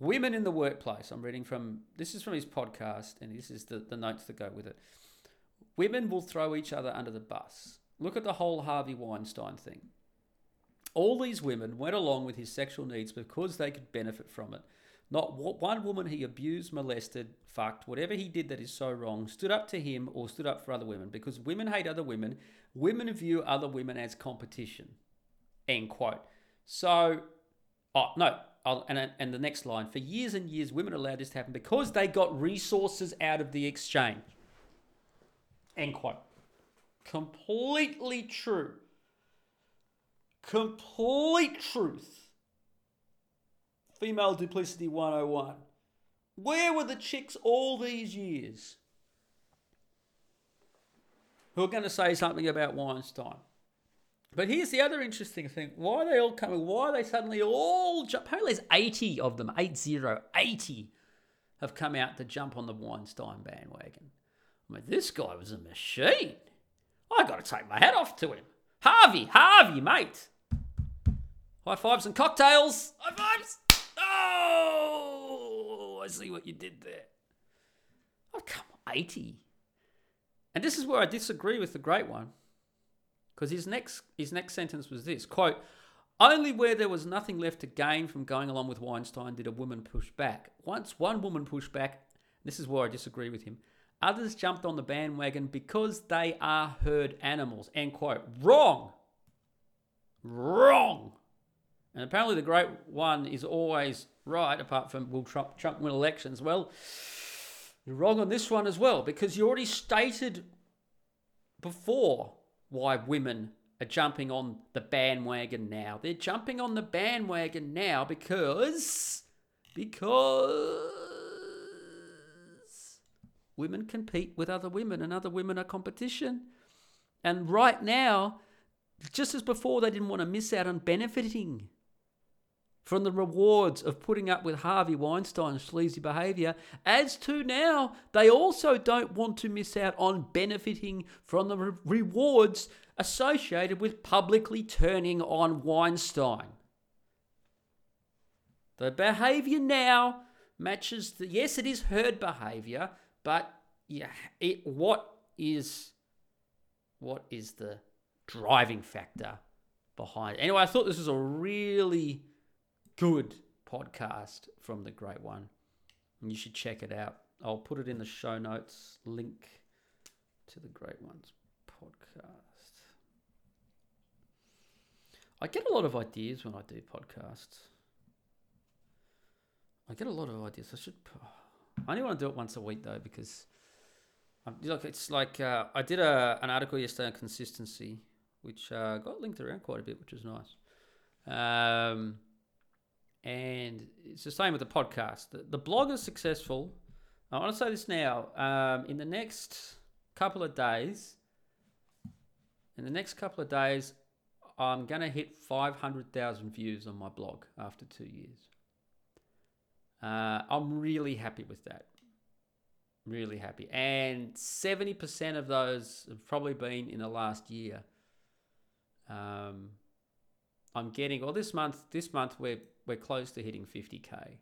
women in the workplace. I'm reading from this is from his podcast, and this is the, the notes that go with it. Women will throw each other under the bus. Look at the whole Harvey Weinstein thing. All these women went along with his sexual needs because they could benefit from it. Not one woman he abused, molested, fucked, whatever he did that is so wrong, stood up to him or stood up for other women because women hate other women. Women view other women as competition. End quote. So, oh, no, And, and the next line for years and years, women allowed this to happen because they got resources out of the exchange. End quote. Completely true. Complete truth. Female Duplicity 101. Where were the chicks all these years who are going to say something about Weinstein? But here's the other interesting thing. Why are they all coming? Why are they suddenly all jump? Apparently there's 80 of them, 80, 80 have come out to jump on the Weinstein bandwagon. I mean, this guy was a machine. I got to take my hat off to him. Harvey, Harvey, mate. High fives and cocktails. High fives. Oh, I see what you did there. Oh, come on, 80. And this is where I disagree with the great one. Because his next his next sentence was this quote, only where there was nothing left to gain from going along with Weinstein did a woman push back. Once one woman pushed back, this is where I disagree with him. Others jumped on the bandwagon because they are herd animals. End quote. Wrong. Wrong. And apparently the great one is always right, apart from will Trump, Trump win elections? Well, you're wrong on this one as well, because you already stated before why women are jumping on the bandwagon now. They're jumping on the bandwagon now because because women compete with other women and other women are competition. And right now, just as before they didn't want to miss out on benefiting from the rewards of putting up with Harvey Weinstein's sleazy behavior, as to now, they also don't want to miss out on benefiting from the re- rewards associated with publicly turning on Weinstein. The behavior now matches the, yes, it is herd behavior, but yeah, it, what is what is the driving factor behind? Anyway, I thought this was a really good podcast from the Great One. And you should check it out. I'll put it in the show notes. Link to the Great Ones podcast. I get a lot of ideas when I do podcasts. I get a lot of ideas. I should. I only want to do it once a week though because, I'm, like, it's like uh, I did a an article yesterday on consistency, which uh, got linked around quite a bit, which was nice. Um, and it's the same with the podcast. The, the blog is successful. I want to say this now. Um, in the next couple of days, in the next couple of days, I'm going to hit 500,000 views on my blog after two years. Uh, I'm really happy with that. Really happy. And 70% of those have probably been in the last year. Um, I'm getting, well, this month, this month we're we're close to hitting 50k.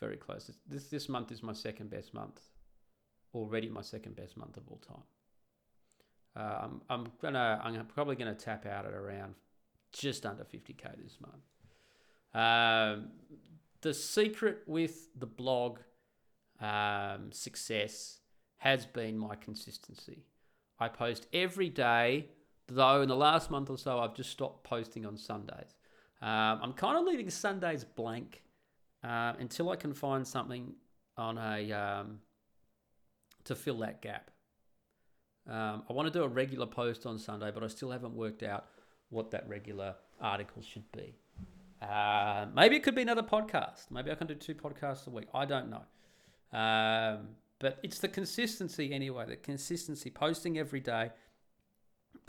Very close. This this month is my second best month. Already my second best month of all time. Uh, I'm I'm gonna I'm probably gonna tap out at around just under 50k this month. Um, the secret with the blog um, success has been my consistency. I post every day, though in the last month or so I've just stopped posting on Sundays. Um, I'm kind of leaving Sundays blank uh, until I can find something on a um, to fill that gap. Um, I want to do a regular post on Sunday, but I still haven't worked out what that regular article should be. Uh, maybe it could be another podcast. Maybe I can do two podcasts a week. I don't know. Um, but it's the consistency anyway. The consistency, posting every day,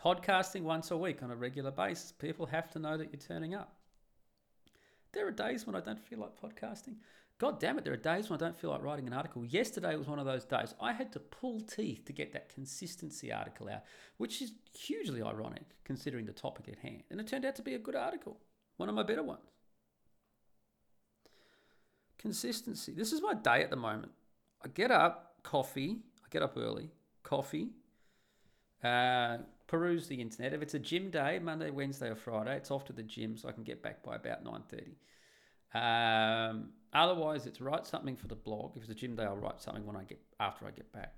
podcasting once a week on a regular basis. People have to know that you're turning up. There are days when I don't feel like podcasting. God damn it, there are days when I don't feel like writing an article. Yesterday was one of those days. I had to pull teeth to get that consistency article out, which is hugely ironic considering the topic at hand. And it turned out to be a good article, one of my better ones. Consistency. This is my day at the moment. I get up, coffee. I get up early, coffee. Uh, peruse the internet. If it's a gym day, Monday, Wednesday, or Friday, it's off to the gym so I can get back by about nine thirty. Um, otherwise, it's write something for the blog. If it's a gym day, I'll write something when I get after I get back.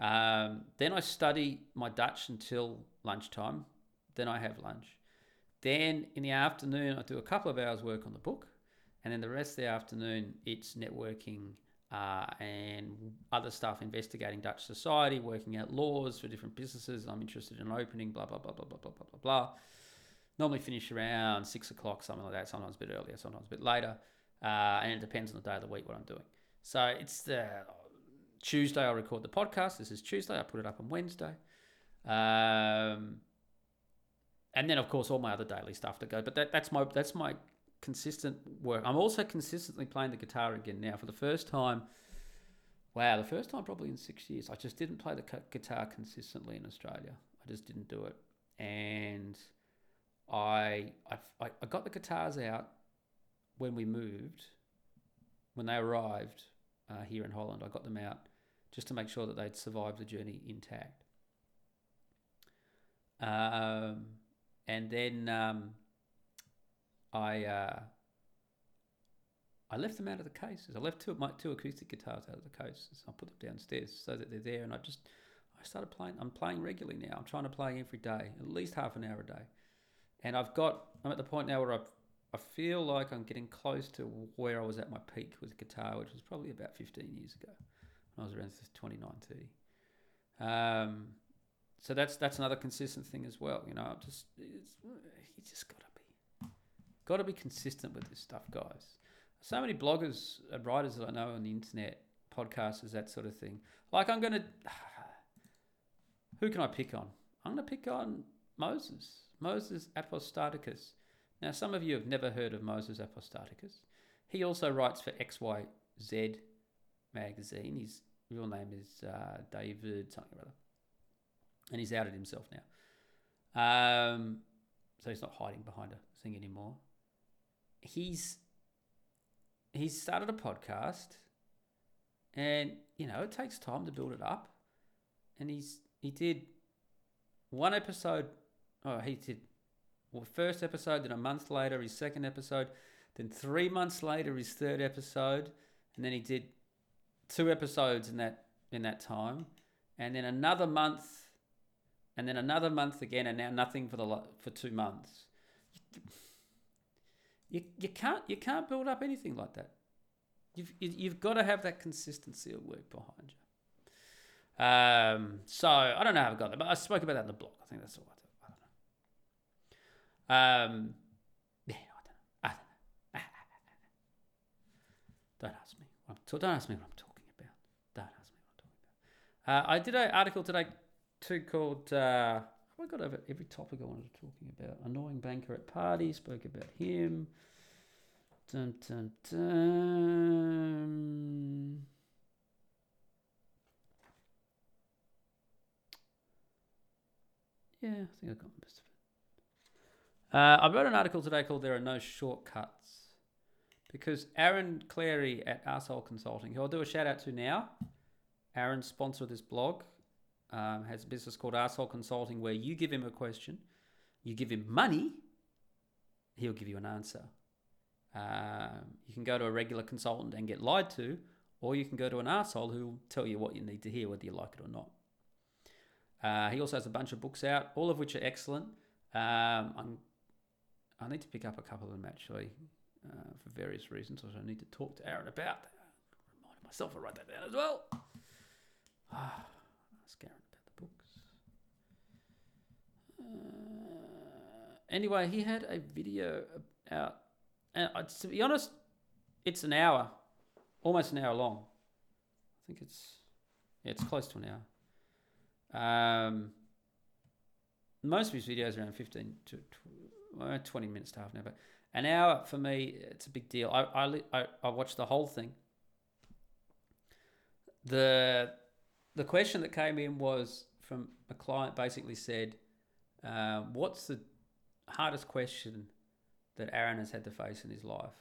Um, then I study my Dutch until lunchtime. Then I have lunch. Then in the afternoon, I do a couple of hours work on the book, and then the rest of the afternoon, it's networking uh, and other stuff, investigating Dutch society, working out laws for different businesses I'm interested in opening, blah blah blah blah blah blah blah blah blah normally finish around six o'clock, something like that. Sometimes a bit earlier, sometimes a bit later, uh, and it depends on the day of the week what I'm doing. So it's the Tuesday. I record the podcast. This is Tuesday. I put it up on Wednesday, um, and then of course all my other daily stuff to go. But that, that's my that's my consistent work. I'm also consistently playing the guitar again now for the first time. Wow, the first time probably in six years. I just didn't play the guitar consistently in Australia. I just didn't do it, and I, I, I got the guitars out when we moved, when they arrived uh, here in Holland. I got them out just to make sure that they'd survived the journey intact. Um, and then um, I uh, I left them out of the cases. I left two of my two acoustic guitars out of the cases. I put them downstairs so that they're there, and I just I started playing. I'm playing regularly now. I'm trying to play every day, at least half an hour a day and I've got I'm at the point now where I've I feel like I'm getting close to where I was at my peak with guitar, which was probably about 15 years ago, when I was around 29, 30. Um, so that's that's another consistent thing as well. You know, I'm just you just gotta be gotta be consistent with this stuff, guys. So many bloggers and writers that I know on the internet, podcasters, that sort of thing. Like I'm gonna, who can I pick on? I'm gonna pick on Moses. Moses Apostaticus. Now, some of you have never heard of Moses Apostaticus. He also writes for XYZ magazine. His real name is uh, David something or other. And he's outed himself now. Um, so he's not hiding behind a thing anymore. He's he's started a podcast and you know it takes time to build it up and he's he did one episode oh, he did well, first episode, then a month later, his second episode, then three months later, his third episode, and then he did two episodes in that in that time, and then another month, and then another month again, and now nothing for the for two months. You, you can't you can't build up anything like that. You've you've got to have that consistency of work behind you. Um, so I don't know how I got there, but I spoke about that in the blog. I think that's all. Um, yeah, I don't know. I don't know. Don't ask me. What I'm don't ask me what I'm talking about. Don't ask me what I'm talking about. Uh, I did an article today too called. Uh, I got over every topic I wanted to talking about. Annoying banker at party. Spoke about him. Dun, dun, dun. Yeah, I think I got most of it. Uh, I wrote an article today called "There Are No Shortcuts" because Aaron Clarey at Arsehole Consulting, who I'll do a shout out to now, Aaron's sponsor this blog, um, has a business called Arsehole Consulting where you give him a question, you give him money, he'll give you an answer. Um, you can go to a regular consultant and get lied to, or you can go to an arsehole who will tell you what you need to hear, whether you like it or not. Uh, he also has a bunch of books out, all of which are excellent. Um, I need to pick up a couple of them actually uh, for various reasons, which I need to talk to Aaron about. Remind myself to write that down as well. Ah, ask Aaron about the books. Uh, anyway, he had a video out and uh, to be honest, it's an hour, almost an hour long. I think it's yeah, it's close to an hour. Um, most of his videos are around fifteen to twenty minutes to half an hour, but an hour for me, it's a big deal. I I I, I watched the whole thing. The the question that came in was from a client basically said, uh, "What's the hardest question that Aaron has had to face in his life?"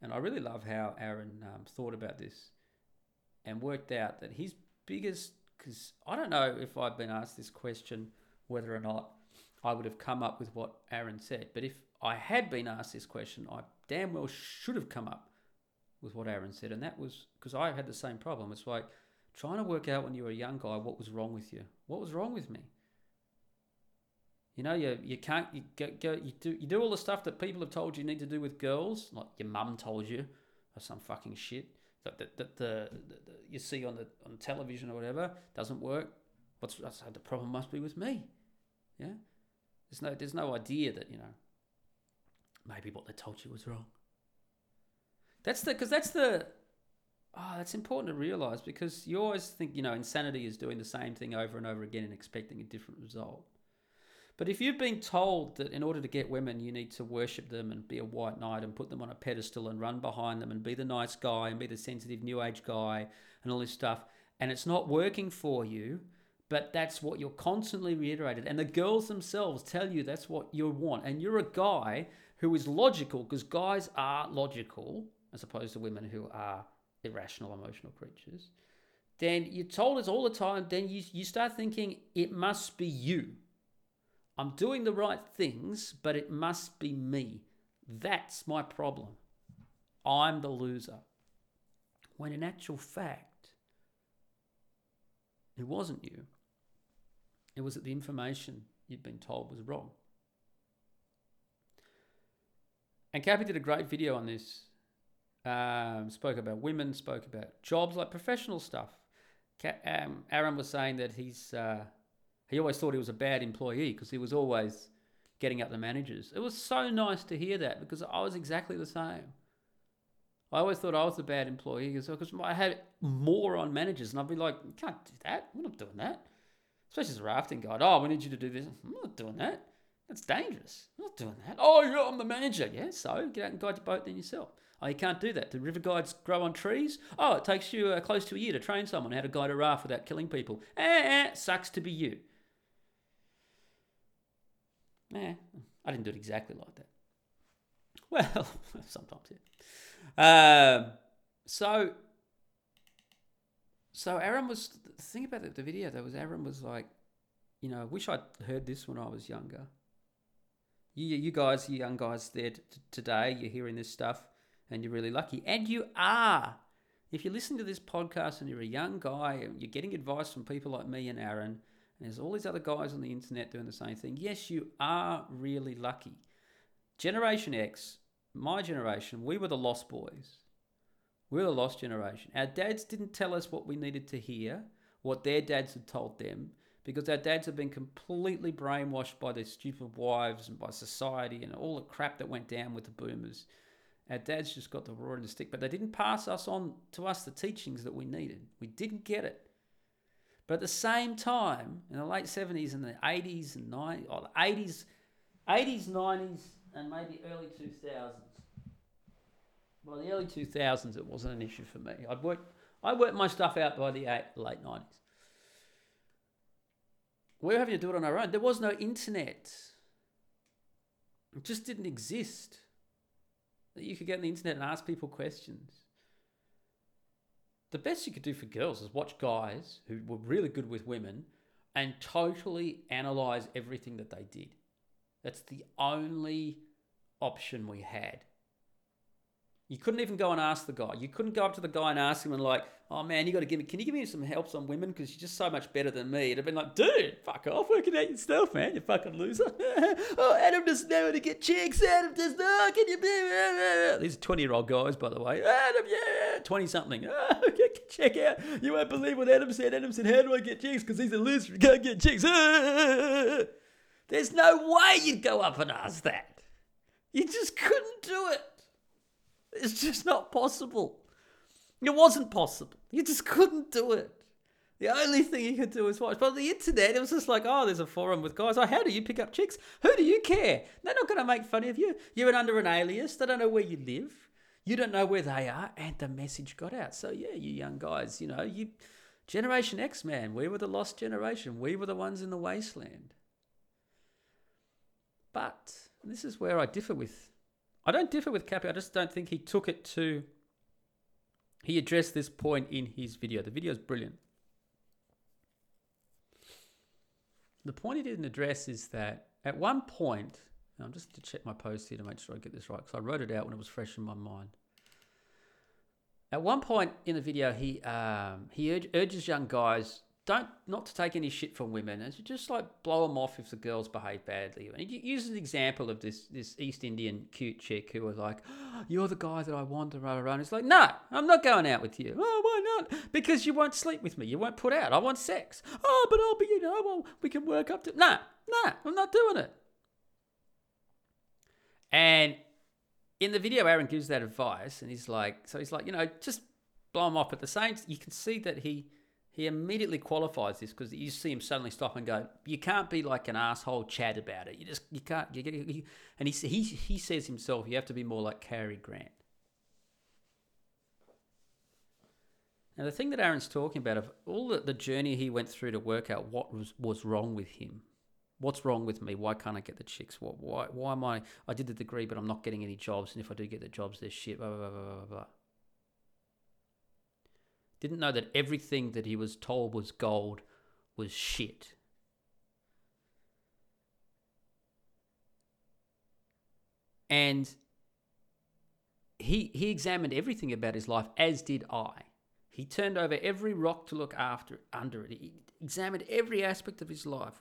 And I really love how Aaron um, thought about this and worked out that his biggest because I don't know if I'd been asked this question whether or not I would have come up with what Aaron said. But if I had been asked this question, I damn well should have come up with what Aaron said. And that was because I had the same problem. It's like trying to work out when you were a young guy what was wrong with you. What was wrong with me? You know, you, you can't you go, go you do you do all the stuff that people have told you, need to do with girls, like your mum told you, or some fucking shit that, that, that the, the, the, you see on the on television or whatever doesn't work. What's the problem must be with me? Yeah, there's no there's no idea that you know maybe what they told you was wrong. That's the because that's the oh that's important to realize because you always think you know insanity is doing the same thing over and over again and expecting a different result. But if you've been told that in order to get women, you need to worship them and be a white knight and put them on a pedestal and run behind them and be the nice guy and be the sensitive new age guy and all this stuff, and it's not working for you, but that's what you're constantly reiterated, and the girls themselves tell you that's what you want, and you're a guy who is logical because guys are logical as opposed to women who are irrational emotional creatures. Then you're told this all the time. Then you you start thinking it must be you I'm doing the right things, but it must be me. That's my problem. I'm the loser. When in actual fact, it wasn't you. It was that the information you'd been told was wrong. And Cappy did a great video on this. Um, spoke about women, spoke about jobs, like professional stuff. Um, Aaron was saying that he's uh, he always thought he was a bad employee because he was always getting up the managers. It was so nice to hear that because I was exactly the same. I always thought I was a bad employee because I had more on managers, and I'd be like, "You can't do that. We're not doing that." Especially as a rafting guide. Oh, we need you to do this. I'm not doing that. That's dangerous. I'm not doing that. Oh, yeah, I'm the manager. Yeah, so get out and guide your boat then yourself. Oh, you can't do that. Do river guides grow on trees? Oh, it takes you uh, close to a year to train someone how to guide a raft without killing people. Eh, eh, sucks to be you. Eh, I didn't do it exactly like that. Well, sometimes, yeah. Um, so, so Aaron was the thing about the, the video. Though was Aaron was like, you know, I wish I'd heard this when I was younger. You, you guys, you young guys there t- today, you're hearing this stuff, and you're really lucky, and you are. If you're listening to this podcast and you're a young guy and you're getting advice from people like me and Aaron, there's all these other guys on the internet doing the same thing. Yes, you are really lucky. Generation X, my generation, we were the lost boys. We were the lost generation. Our dads didn't tell us what we needed to hear, what their dads had told them, because our dads have been completely brainwashed by their stupid wives and by society and all the crap that went down with the boomers. Our dads just got the raw and the stick, but they didn't pass us on to us the teachings that we needed. We didn't get it. But at the same time, in the late 70s and the 80s and 90s, or the 80s, 80s, 90s, and maybe early 2000s. By the early 2000s, it wasn't an issue for me. I'd work, I worked my stuff out by the late 90s. We were having to do it on our own. There was no internet. It just didn't exist. That you could get on the internet and ask people questions the best you could do for girls is watch guys who were really good with women and totally analyze everything that they did. That's the only option we had. You couldn't even go and ask the guy. You couldn't go up to the guy and ask him and like, oh man, you got to give me, can you give me some helps on women? Because you're just so much better than me. It'd have been like, dude, fuck off, working out yourself, man, you fucking loser. oh, Adam doesn't know how to get chicks. Adam does not. Can you be? These 20 year old guys, by the way. Adam, yeah, 20 something. Check out. You won't believe what Adam said. Adam said, how do I get chicks? Because he's a loser. He can't get chicks. There's no way you'd go up and ask that. You just couldn't do it. It's just not possible. It wasn't possible. You just couldn't do it. The only thing you could do was watch. But on the internet, it was just like, oh, there's a forum with guys. Oh, how do you pick up chicks? Who do you care? They're not going to make fun of you. You're under an alias. They don't know where you live. You don't know where they are. And the message got out. So, yeah, you young guys, you know, you Generation X, man, we were the lost generation. We were the ones in the wasteland. But this is where I differ with. I don't differ with Cappy. I just don't think he took it to. He addressed this point in his video. The video is brilliant. The point he didn't address is that at one point, I'm just to check my post here to make sure I get this right because I wrote it out when it was fresh in my mind. At one point in the video, he um, he urges young guys don't not to take any shit from women and to just like blow them off if the girls behave badly. And he uses an example of this this East Indian cute chick who was like, oh, "You're the guy that I want to run around." It's like, no, I'm not going out with you. Oh, why not? Because you won't sleep with me. You won't put out. I want sex. Oh, but I'll be, you know, well, we can work up to. No, no, I'm not doing it. And in the video, Aaron gives that advice, and he's like, so he's like, you know, just blow him off. At the same, you can see that he he immediately qualifies this because you see him suddenly stop and go, "You can't be like an asshole chat about it. You just you can't." You you, and he he he says himself, "You have to be more like Cary Grant." Now the thing that Aaron's talking about of all the, the journey he went through to work out what was was wrong with him, what's wrong with me? Why can't I get the chicks? What why why am I? I did the degree, but I'm not getting any jobs, and if I do get the jobs, they're shit. Blah blah blah blah blah. Didn't know that everything that he was told was gold was shit. And he he examined everything about his life, as did I. He turned over every rock to look after under it. He examined every aspect of his life.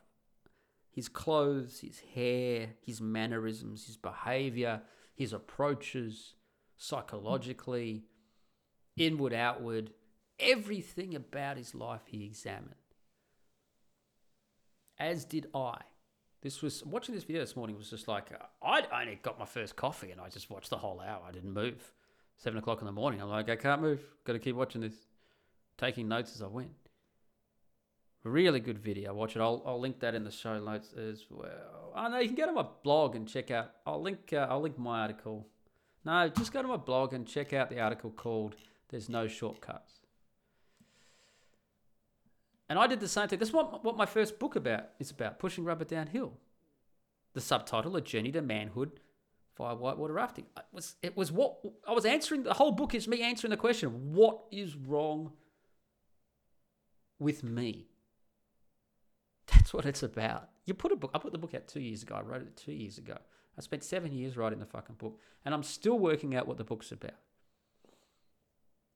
His clothes, his hair, his mannerisms, his behavior, his approaches, psychologically, inward, outward, Everything about his life he examined. As did I. This was watching this video this morning was just like uh, I only got my first coffee and I just watched the whole hour. I didn't move. Seven o'clock in the morning. I'm like, I can't move. Got to keep watching this, taking notes as I went. Really good video. Watch it. I'll, I'll link that in the show notes as well. Oh no, you can go to my blog and check out. I'll link. Uh, I'll link my article. No, just go to my blog and check out the article called "There's No Shortcuts." And I did the same thing. That's what, what my first book about is about, pushing rubber downhill. The subtitle, A Journey to Manhood via Whitewater Rafting. It was, it was what I was answering. The whole book is me answering the question, what is wrong with me? That's what it's about. You put a book, I put the book out two years ago. I wrote it two years ago. I spent seven years writing the fucking book, and I'm still working out what the book's about.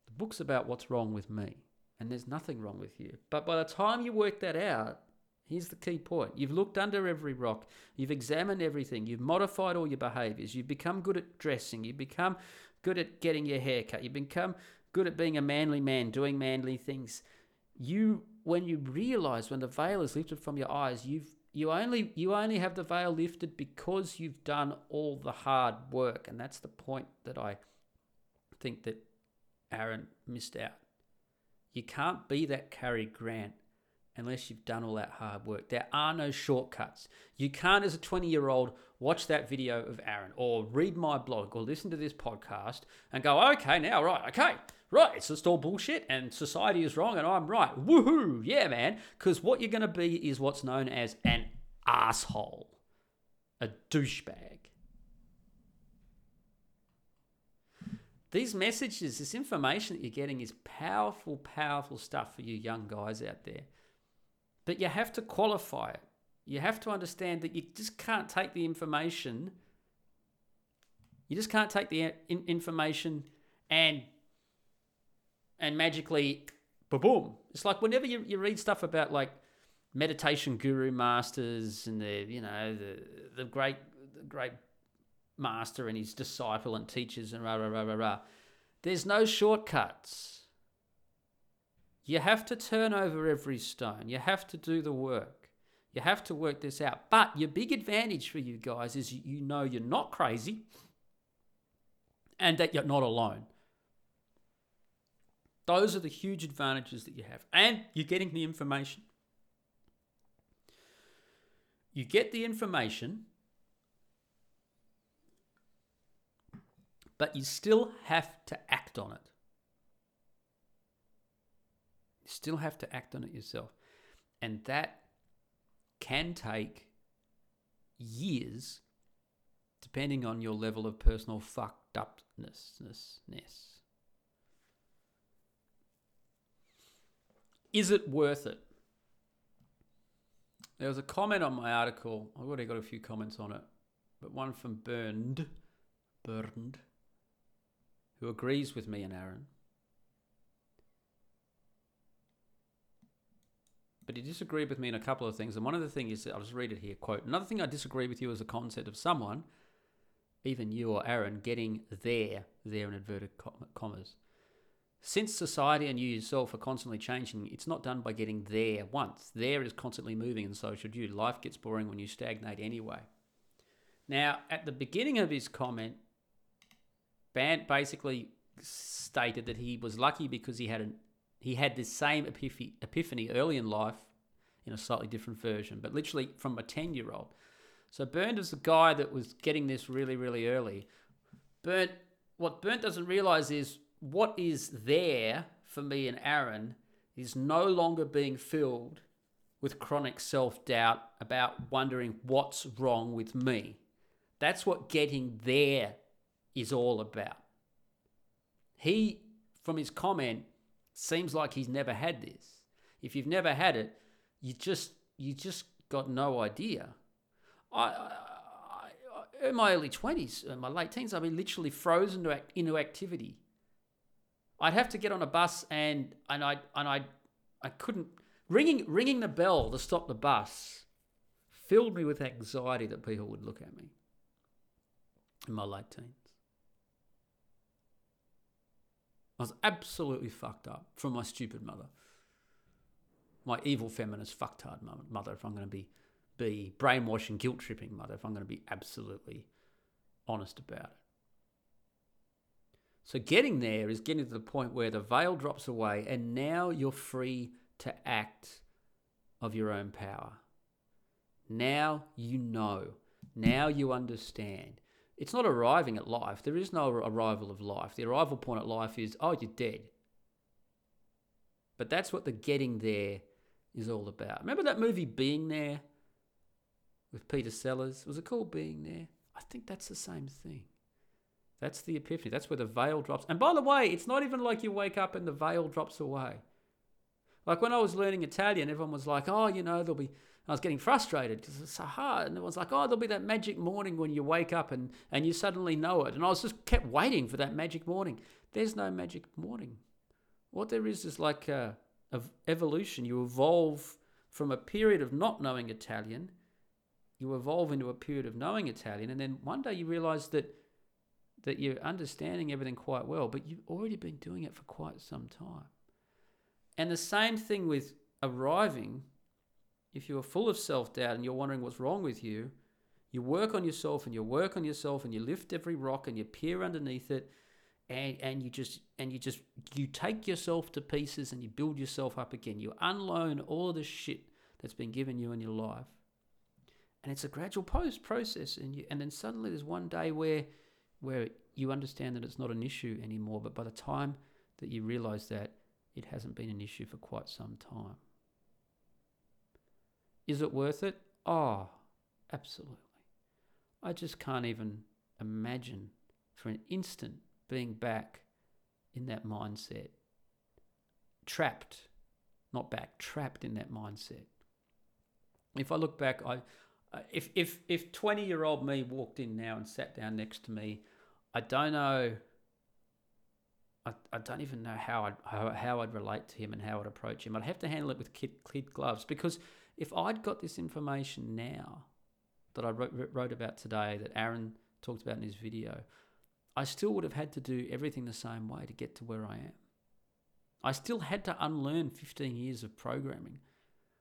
The book's about what's wrong with me and there's nothing wrong with you. But by the time you work that out, here's the key point. You've looked under every rock, you've examined everything, you've modified all your behaviors, you've become good at dressing, you've become good at getting your hair cut, you've become good at being a manly man, doing manly things. You, when you realize when the veil is lifted from your eyes, you've you only you only have the veil lifted because you've done all the hard work. And that's the point that i think that aaron missed out you can't be that Cary Grant unless you've done all that hard work. There are no shortcuts. You can't, as a 20 year old, watch that video of Aaron or read my blog or listen to this podcast and go, okay, now, right, okay, right, it's just all bullshit and society is wrong and I'm right. Woohoo, yeah, man. Because what you're going to be is what's known as an asshole, a douchebag. These messages, this information that you're getting is powerful, powerful stuff for you young guys out there. But you have to qualify it. You have to understand that you just can't take the information. You just can't take the uh, information and and magically, boom. It's like whenever you, you read stuff about like meditation guru masters and the you know the the great the great master and his disciple and teachers and rah, rah, rah, rah, rah. There's no shortcuts. You have to turn over every stone. You have to do the work. You have to work this out. But your big advantage for you guys is you know you're not crazy and that you're not alone. Those are the huge advantages that you have. And you're getting the information. You get the information, but you still have to act on it. You still have to act on it yourself. And that can take years, depending on your level of personal fucked upness. Is it worth it? There was a comment on my article. I've already got a few comments on it, but one from Burned, Burned, who agrees with me and Aaron. But he disagreed with me in a couple of things. And one of the things is, I'll just read it here quote, Another thing I disagree with you is the concept of someone, even you or Aaron, getting there, there in inverted commas. Since society and you yourself are constantly changing, it's not done by getting there once. There is constantly moving, and so should you. Life gets boring when you stagnate anyway. Now, at the beginning of his comment, Bant basically stated that he was lucky because he had an he had this same epiphany epiphany early in life in a slightly different version, but literally from a 10 year old. So Burnt is the guy that was getting this really, really early. Burnt, what Burnt doesn't realize is what is there for me and Aaron is no longer being filled with chronic self doubt about wondering what's wrong with me. That's what getting there is all about. He, from his comment, seems like he's never had this. If you've never had it, you just you just got no idea. I, I, I in my early twenties, in my late teens, I've been literally frozen to act, into activity. I'd have to get on a bus and and I and I I couldn't ringing ringing the bell to stop the bus filled me with anxiety that people would look at me in my late teens. I was absolutely fucked up from my stupid mother. My evil feminist fucked fucktard mother, if I'm going to be, be brainwashing, guilt tripping mother, if I'm going to be absolutely honest about it. So getting there is getting to the point where the veil drops away and now you're free to act of your own power. Now you know. Now you understand. It's not arriving at life. There is no arrival of life. The arrival point at life is, oh, you're dead. But that's what the getting there is all about. Remember that movie Being There with Peter Sellers? Was it called Being There? I think that's the same thing. That's the epiphany. That's where the veil drops. And by the way, it's not even like you wake up and the veil drops away. Like when I was learning Italian, everyone was like, oh, you know, there'll be. I was getting frustrated because it's so hard. And everyone's like, oh, there'll be that magic morning when you wake up and, and you suddenly know it. And I was just kept waiting for that magic morning. There's no magic morning. What there is is like uh, a, a evolution. You evolve from a period of not knowing Italian, you evolve into a period of knowing Italian, and then one day you realize that that you're understanding everything quite well, but you've already been doing it for quite some time. And the same thing with arriving. If you're full of self doubt and you're wondering what's wrong with you, you work on yourself and you work on yourself and you lift every rock and you peer underneath it and, and you just and you just you take yourself to pieces and you build yourself up again. You unload all of the shit that's been given you in your life. And it's a gradual post process and you, and then suddenly there's one day where where you understand that it's not an issue anymore, but by the time that you realize that it hasn't been an issue for quite some time. Is it worth it? Oh, absolutely. I just can't even imagine for an instant being back in that mindset. Trapped, not back, trapped in that mindset. If I look back, I, if if if twenty year old me walked in now and sat down next to me, I don't know I, I don't even know how I'd, how, how I'd relate to him and how I'd approach him. I'd have to handle it with kid, kid gloves because if I'd got this information now that I wrote, wrote about today, that Aaron talked about in his video, I still would have had to do everything the same way to get to where I am. I still had to unlearn 15 years of programming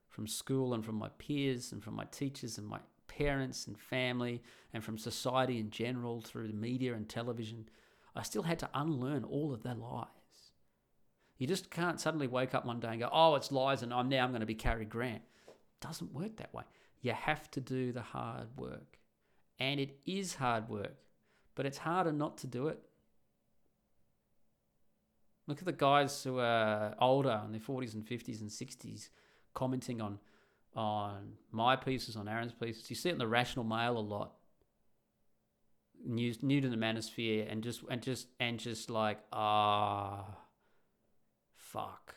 from school and from my peers and from my teachers and my parents and family and from society in general through the media and television. I still had to unlearn all of their lies. You just can't suddenly wake up one day and go, oh, it's lies and I'm now I'm going to be Cary Grant. Doesn't work that way. You have to do the hard work. And it is hard work, but it's harder not to do it. Look at the guys who are older in their 40s and 50s and 60s commenting on on my pieces, on Aaron's pieces. You see it in the Rational Male a lot. New, new to the manosphere and just and just and just like ah fuck.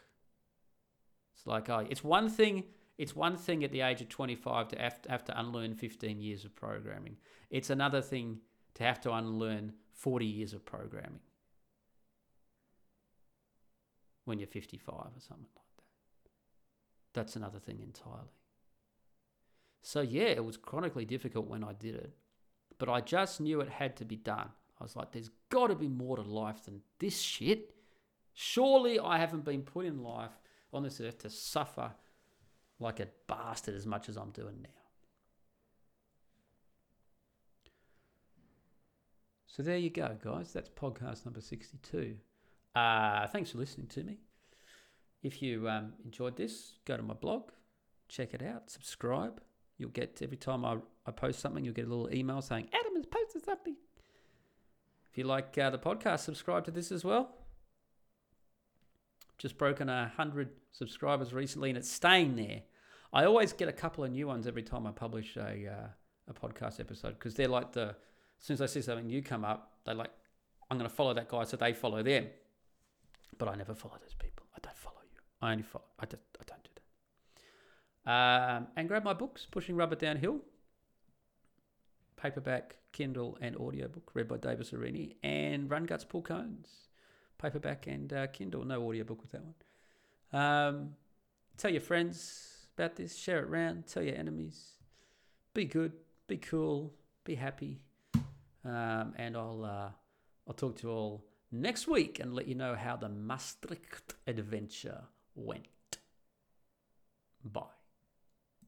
It's like oh it's one thing it's one thing at the age of 25 to have to, unlearn 15 years of programming. It's another thing to have to unlearn 40 years of programming when you're 55 or something like that. That's another thing entirely. So, yeah, it was chronically difficult when I did it, but I just knew it had to be done. I was like, there's got to be more to life than this shit. Surely I haven't been put in life on this earth to suffer like a bastard as much as I'm doing now. So there you go, guys. That's podcast number 62. Uh, thanks for listening to me. If you um, enjoyed this, go to my blog, check it out, subscribe. You'll get every time I, I post something, you'll get a little email saying, Adam has posted something. If you like uh, the podcast, subscribe to this as well. Just broken a hundred subscribers recently, and it's staying there. I always get a couple of new ones every time I publish a uh, a podcast episode because they're like the as soon as I see something new come up, they like I'm going to follow that guy, so they follow them. But I never follow those people. I don't follow you. I only follow. I just I don't do that. Um, and grab my books, Pushing Rubber Downhill, paperback, Kindle, and audiobook, read by Davis Arini, and Run Guts Paul Cones, paperback and uh, Kindle. No audiobook with that one. Um, tell your friends about this, share it around, tell your enemies. Be good, be cool, be happy. Um, and I'll uh, I'll talk to you all next week and let you know how the Maastricht adventure went. Bye.